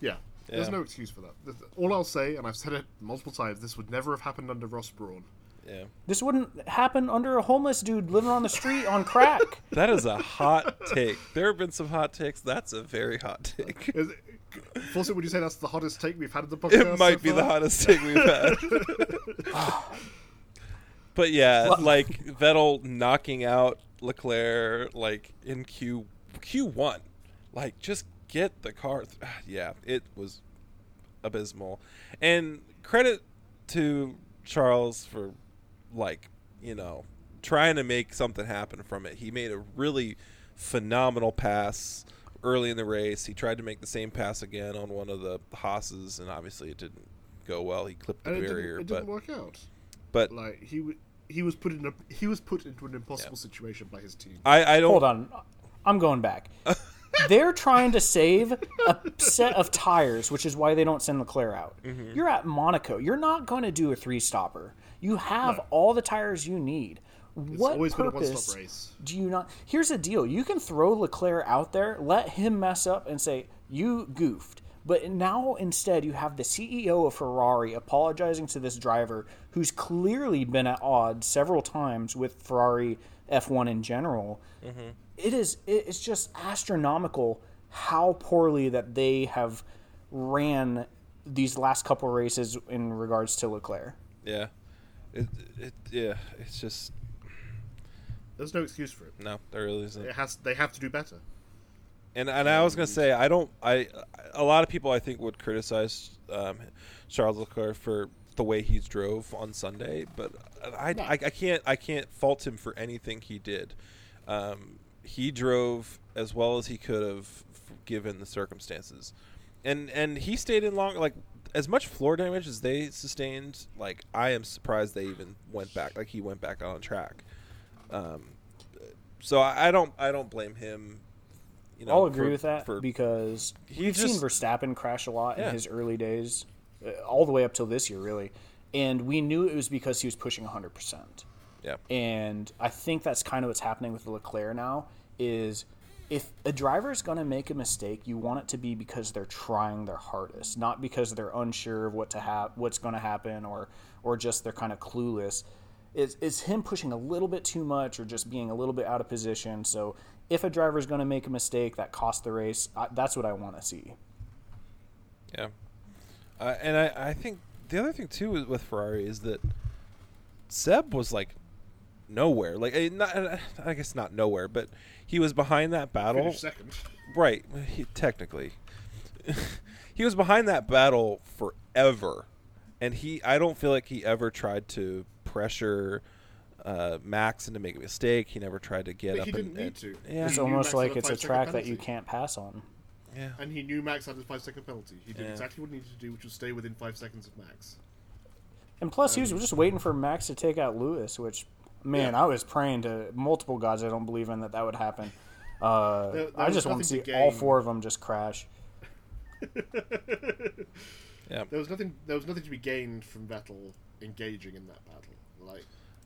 Yeah, there's no excuse for that. All I'll say, and I've said it multiple times, this would never have happened under Ross Brawn. Yeah. This wouldn't happen under a homeless dude living on the street on crack. That is a hot take. There have been some hot takes. That's a very hot take. Is it, Fawcett, would you say that's the hottest take we've had in the podcast? It might so be the far? hottest take we've had. but yeah, Well- like Vettel knocking out Leclerc like in Q Q one, like just get the car. th- ah, yeah, it was abysmal. And credit to Charles for like you know trying to make something happen from it. He made a really phenomenal pass early in the race. He tried to make the same pass again on one of the Haas's, and obviously it didn't go well. He clipped the And it barrier, didn't, it but didn't work out. but Like he w- he was put in a he was put into an impossible situation by his team. I, I don't. Hold on. I'm going back. They're trying to save a set of tires, which is why they don't send Leclerc out. Mm-hmm. You're at Monaco. You're not going to do a three stopper. You have No. all the tires you need. It's what always been a purpose race. do you not? Here's the deal: you can throw Leclerc out there, let him mess up, and say you goofed. But now instead, you have the CEO of Ferrari apologizing to this driver who's clearly been at odds several times with Ferrari F1 in general. Mm-hmm. It is it- it's just astronomical how poorly that they have ran these last couple races in regards to Leclerc. Yeah, it, it yeah. It's just There's no excuse for it. no. There really isn't. It has they have to do better. And and I was gonna say I don't I a lot of people I think would criticize um, Charles Leclerc for the way he drove on Sunday, but I, I, I can't I can't fault him for anything he did. Um, he drove as well as he could have given the circumstances, and and he stayed in long like as much floor damage as they sustained. Like I am surprised they even went back like he went back on track. Um, so I, I don't I don't blame him. You know, I'll agree for- with that for- because we've seen Verstappen crash a lot Yeah. in his early days, uh, all the way up till this year, really. And we knew it was because he was pushing 100%. yeah. And I think that's kind of what's happening with Leclerc now is if a driver is going to make a mistake, you want it to be because they're trying their hardest, not because they're unsure of what to have, what's going to happen, or or just they're kind of clueless. Is is him pushing a little bit too much, or just being a little bit out of position? So if a driver is going to make a mistake that costs the race, I, that's what I want to see. Yeah, uh, and I, I think the other thing too with, with Ferrari is that Seb was like nowhere. Like eh, not, eh, I guess not nowhere, but he was behind that battle. Second. Right, he, technically, he was behind that battle forever, and he. I don't feel like he ever tried to pressure. Uh, Max into making a mistake. He never tried to get But up he and, didn't need and- to. Yeah, It's almost Max like it's a five-second track that you can't pass on. yeah. And he knew Max had a five second penalty. He did Yeah. exactly what he needed to do, which was stay within five seconds of Max. And plus, he was just waiting for Max to take out Lewis, which, man, Yeah. I was praying to multiple gods I don't believe in that that would happen. Uh, There- there I just want to see to all four of them just crash. Yeah. There was nothing. There was nothing to be gained from Vettel engaging in that battle. Like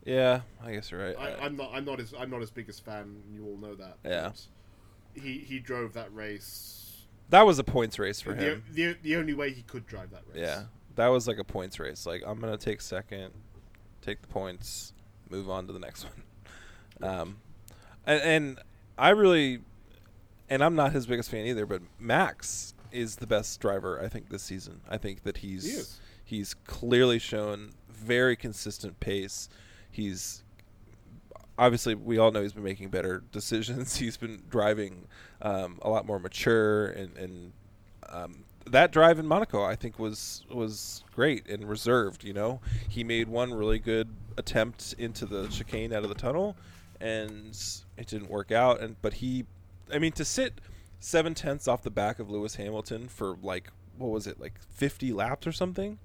Yeah, I guess you're right. I, I'm not. I'm not as. I'm not as big as fan. You all know that. Yeah. He he drove that race. that was a points race for the, him. the the only way he could drive that race. Yeah, that was like a points race. Like I'm gonna take second, take the points, move on to the next one. Um, and, and I really, and I'm not his biggest fan either, but Max is the best driver I think this season. I think that he's He he's clearly shown very consistent pace. He's obviously we all know he's been making better decisions. He's been driving um, a lot more mature, and, and um, that drive in Monaco I think was was great and reserved. You know, he made one really good attempt into the chicane out of the tunnel, and it didn't work out. And but he, I mean, to sit seven tenths off the back of Lewis Hamilton for like what was it like fifty laps or something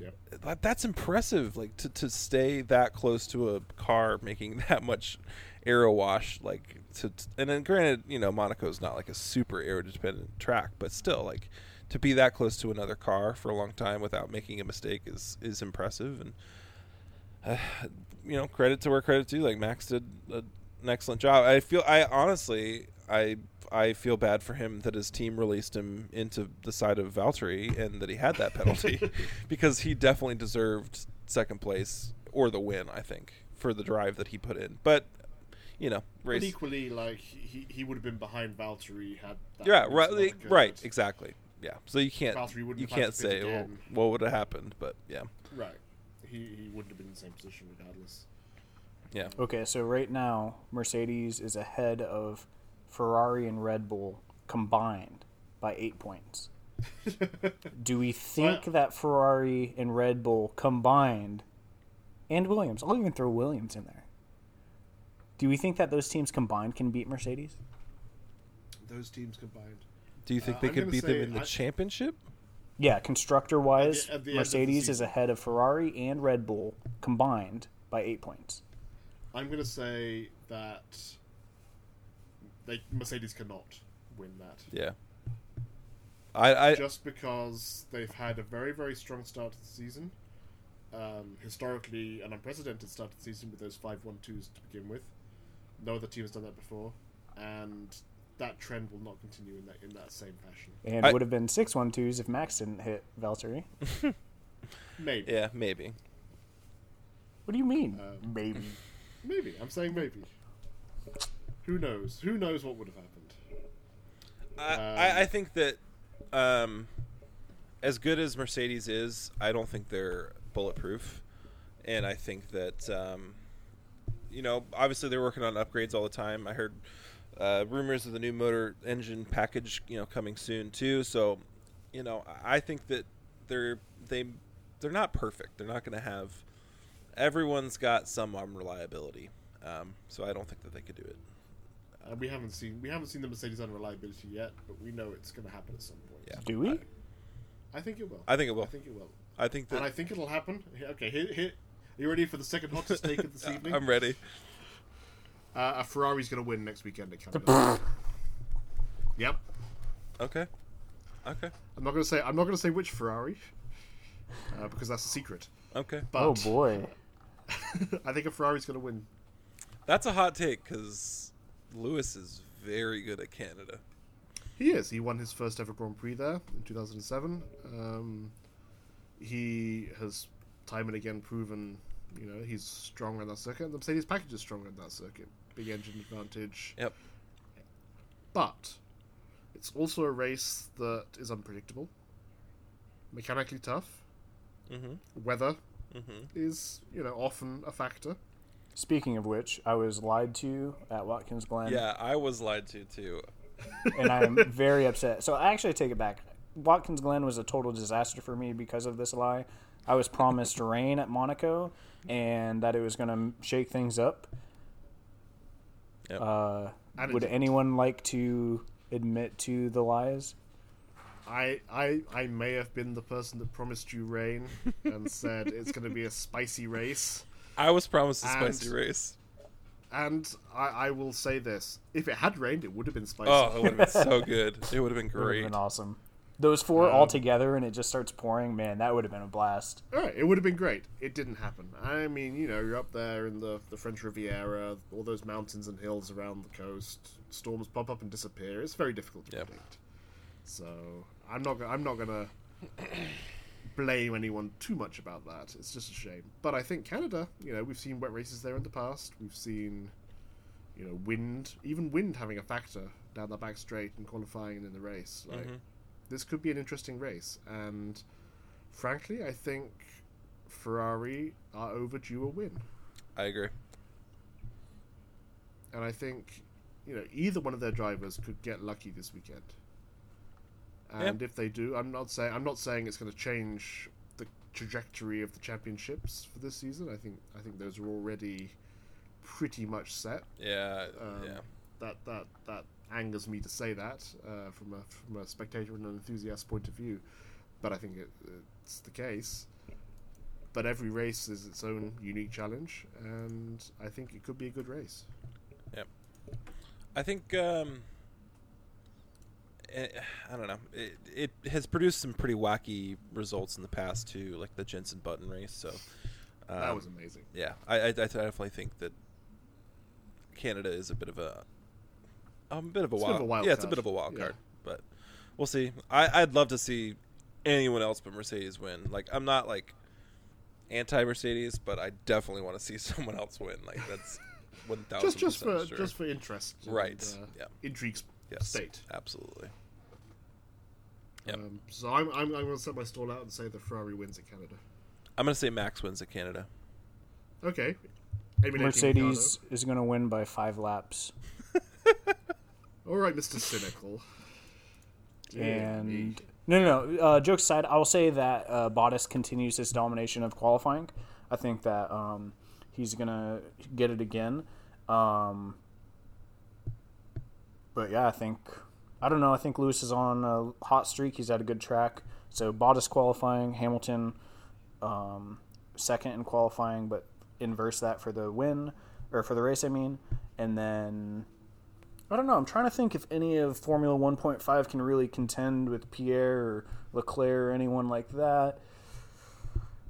Yep. that, that's impressive like to, to stay that close to a car making that much aero wash like to and then granted you know monaco's not like a super aero dependent track but still like to be that close to another car for a long time without making a mistake is is impressive. And uh, you know credit to where credit due. Like max did a, an excellent job. I feel i honestly i I feel bad for him that his team released him into the side of Valtteri and that he had that penalty because he definitely deserved second place or the win. I think for the drive that he put in, but you know, But equally, like he, he would have been behind Valtteri had that Yeah, right, not like, occurred. right, exactly. Yeah, so you can't Valtteri wouldn't you can't say well, what would have happened, but yeah, Right. He he wouldn't have been in the same position regardless. yeah. Okay, so right now Mercedes is ahead of Ferrari and Red Bull combined by eight points. Do we think Well- that Ferrari and Red Bull combined, and Williams, I'll even throw Williams in there. Do we think that those teams combined can beat Mercedes? Those teams combined. Do you think Uh, they I'm could gonna beat them in the I- championship? Yeah, constructor wise, At the- at the end of the Mercedes is ahead of Ferrari and Red Bull combined by eight points. I'm gonna say that they Mercedes cannot win that. Yeah. I, I just because they've had a very, very strong start to the season. Um, historically, an unprecedented start to the season with those 5 1 2s to begin with. No other team has done that before. And that trend will not continue in that in that same fashion. And I- would have been six one twos if Max didn't hit Valtteri. Maybe. yeah maybe. What do you mean? Um, Maybe. Maybe. I'm saying maybe. Who knows? Who knows what would have happened? I, Um, I, I think that um, as good as Mercedes is, I don't think they're bulletproof, and I think that um, you know obviously they're working on upgrades all the time. I heard uh, rumors of the new motor engine package you know coming soon too. So you know I think that they're they they're not perfect. They're not going to have everyone's got some unreliability. Um, so I don't think that they could do it. Uh, we haven't seen we haven't seen the Mercedes unreliability yet, but we know it's going to happen at some point. Yeah. Do we? I think it will. I think it will. I think it will. I think that And I think it'll happen. Okay, here, here. Are you ready for the second hottest take of this evening? I'm ready. Uh, a Ferrari's going to win next weekend at Canada. yep. Okay. Okay. I'm not going to say. I'm not going to say which Ferrari, uh, because that's a secret. Okay. But oh boy. I think a Ferrari's going to win. That's a hot take because Lewis is very good at Canada. He is. He won his first ever Grand Prix there in 2007. Um, he has time and again proven, you know, he's strong on that circuit. The Mercedes package is strong on that circuit. Big engine advantage. Yep. But it's also a race that is unpredictable, mechanically tough. Mm-hmm. Weather Mm-hmm. is, you know, often a factor. Speaking of which, I was lied to at Watkins Glen. Yeah, I was lied to too. and I am very upset. So I actually take it back. Watkins Glen was a total disaster for me because of this lie. I was promised rain at Monaco and that it was going to shake things up. Yep. Uh, would anyone like to admit to the lies? I, I I may have been the person that promised you rain and said it's going to be a spicy race. I was promised a And- spicy race. And I, I will say this: if it had rained, it would have been spicy. Oh, it would have been so good. It would have been Would have great. been awesome. Those four all Um, together and it just starts pouring, man, that would have been a blast. All right, it would have been great. It didn't happen. I mean, you know, you're up there in the the French Riviera, all those mountains and hills around the coast. Storms pop up and disappear. It's very difficult to Yep. predict. So I'm not. I'm not gonna blame anyone too much about that. It's just a shame. But I think Canada. You know, we've seen wet races there in the past. We've seen, you know, wind, even wind having a factor down the back straight and qualifying and in the race. Like Mhm. this could be an interesting race. And frankly, I think Ferrari are overdue a win. I agree. And I think, you know, either one of their drivers could get lucky this weekend. And if they do, I'm not saying I'm not saying it's going to change the trajectory of the championships for this season. I think I think those are already pretty much set. Yeah. Um, yeah. That that that angers me to say that uh, from a from a spectator and an enthusiast point of view, but I think it, it's the case. But every race is its own unique challenge, and I think it could be a good race. I think um, I don't know. It, it has produced some pretty wacky results in the past too, like the Jenson Button race. So um, that was amazing. yeah, I, I, I definitely think that Canada is a bit of a a bit of a It's wild, bit of a wild yeah, it's a card. bit of a wild Yeah. card, but we'll see. I, I'd love to see anyone else but Mercedes win. Like I'm not like anti Mercedes, but I definitely want to see someone else win. Like that's one thousand Just just for sure. just for interest, and, Right, Uh, yeah. Intrigue's yes, state. absolutely. Yep. Um, so I'm I'm, I'm going to set my stall out and say the Ferrari wins at Canada. I'm gonna say Max wins at Canada. Okay. Emulating Mercedes is going to win by five laps, All right, Mister Cynical. And no, no, no. Uh, jokes aside, I will say that uh, Bottas continues his domination of qualifying. I think that um, he's going to get it again. Um, but yeah, I think I don't know. I think Lewis is on a hot streak. He's had a good track. So Bottas qualifying, Hamilton um, second in qualifying, but inverse that for the win or for the race. I mean, and then I don't know. I'm trying to think if any of Formula 1.5 can really contend with Pierre or Leclerc or anyone like that.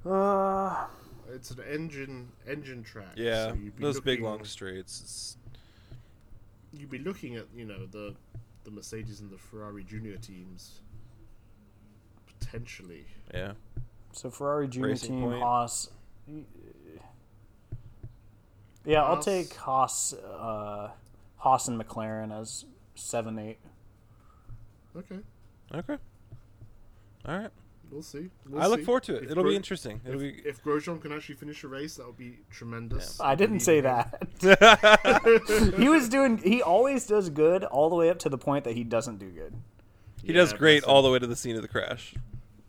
Uh, It's an engine engine track. Yeah, so you'd those big long straights. It's, You'd be looking at you know the the Mercedes and the Ferrari junior teams potentially. yeah, so Ferrari junior Racing team Point. Haas. Yeah, I'll take Haas, uh, Haas and McLaren as seven eight. Okay, okay. All right. We'll see. We'll I look see. forward to it. If It'll Gro- be interesting. It'll If, be if Grosjean can actually finish a race, that would be tremendous. I didn't say that. he was doing. He always does good all the way up to the point that he doesn't do good. he does great all the way to the scene of the crash.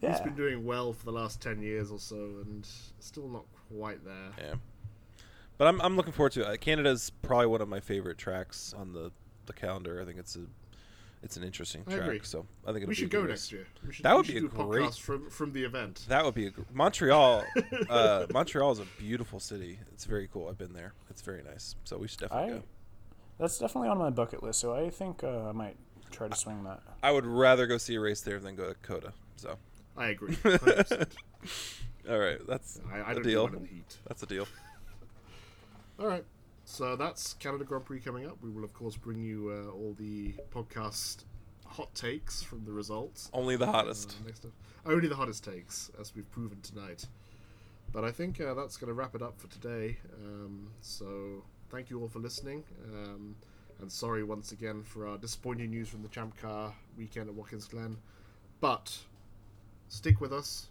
He's been doing well for the last ten years or so, and still not quite there. Yeah. But I'm I'm looking forward to it. Uh, Canada's probably one of my favorite tracks on the, the calendar. I think it's a it's an interesting I track. agree. So I think it'll We should good go next year. We should, That we would should be a do a great- podcast from from the event. That would be a gr- Montreal. uh, Montreal is a beautiful city. It's very cool. I've been there. It's very nice. So we should definitely I, go. that's definitely on my bucket list. So I think uh, I might try to swing that. I would rather go see a race there than go to COTA. So I agree. 100%. all right, that's I, I a don't deal. do one in the heat. That's a deal. All right. So that's Canada Grand Prix coming up. We will, of course, bring you uh, all the podcast hot takes from the results. Only the hottest. Uh, next up. Only the hottest takes, as we've proven tonight. But I think uh, that's going to wrap it up for today. Um, so thank you all for listening. Um, and sorry once again for our disappointing news from the Champ Car weekend at Watkins Glen. But stick with us.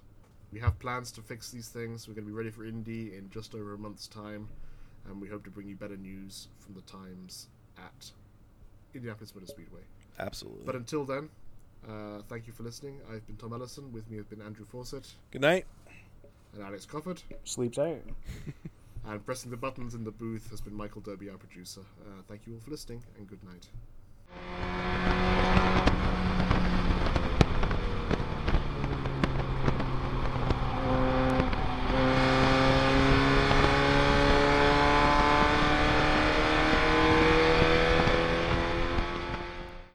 We have plans to fix these things. We're going to be ready for Indy in just over a month's time. And we hope to bring you better news from the times at Indianapolis Motor Speedway. Absolutely. But until then, uh, thank you for listening. I've been Tom Ellison. With me has been Andrew Fawcett Good night. and Alex Cofford. Sleeps out. And pressing the buttons in the booth has been Michael Derby, our producer. Uh, thank you all for listening, and good night.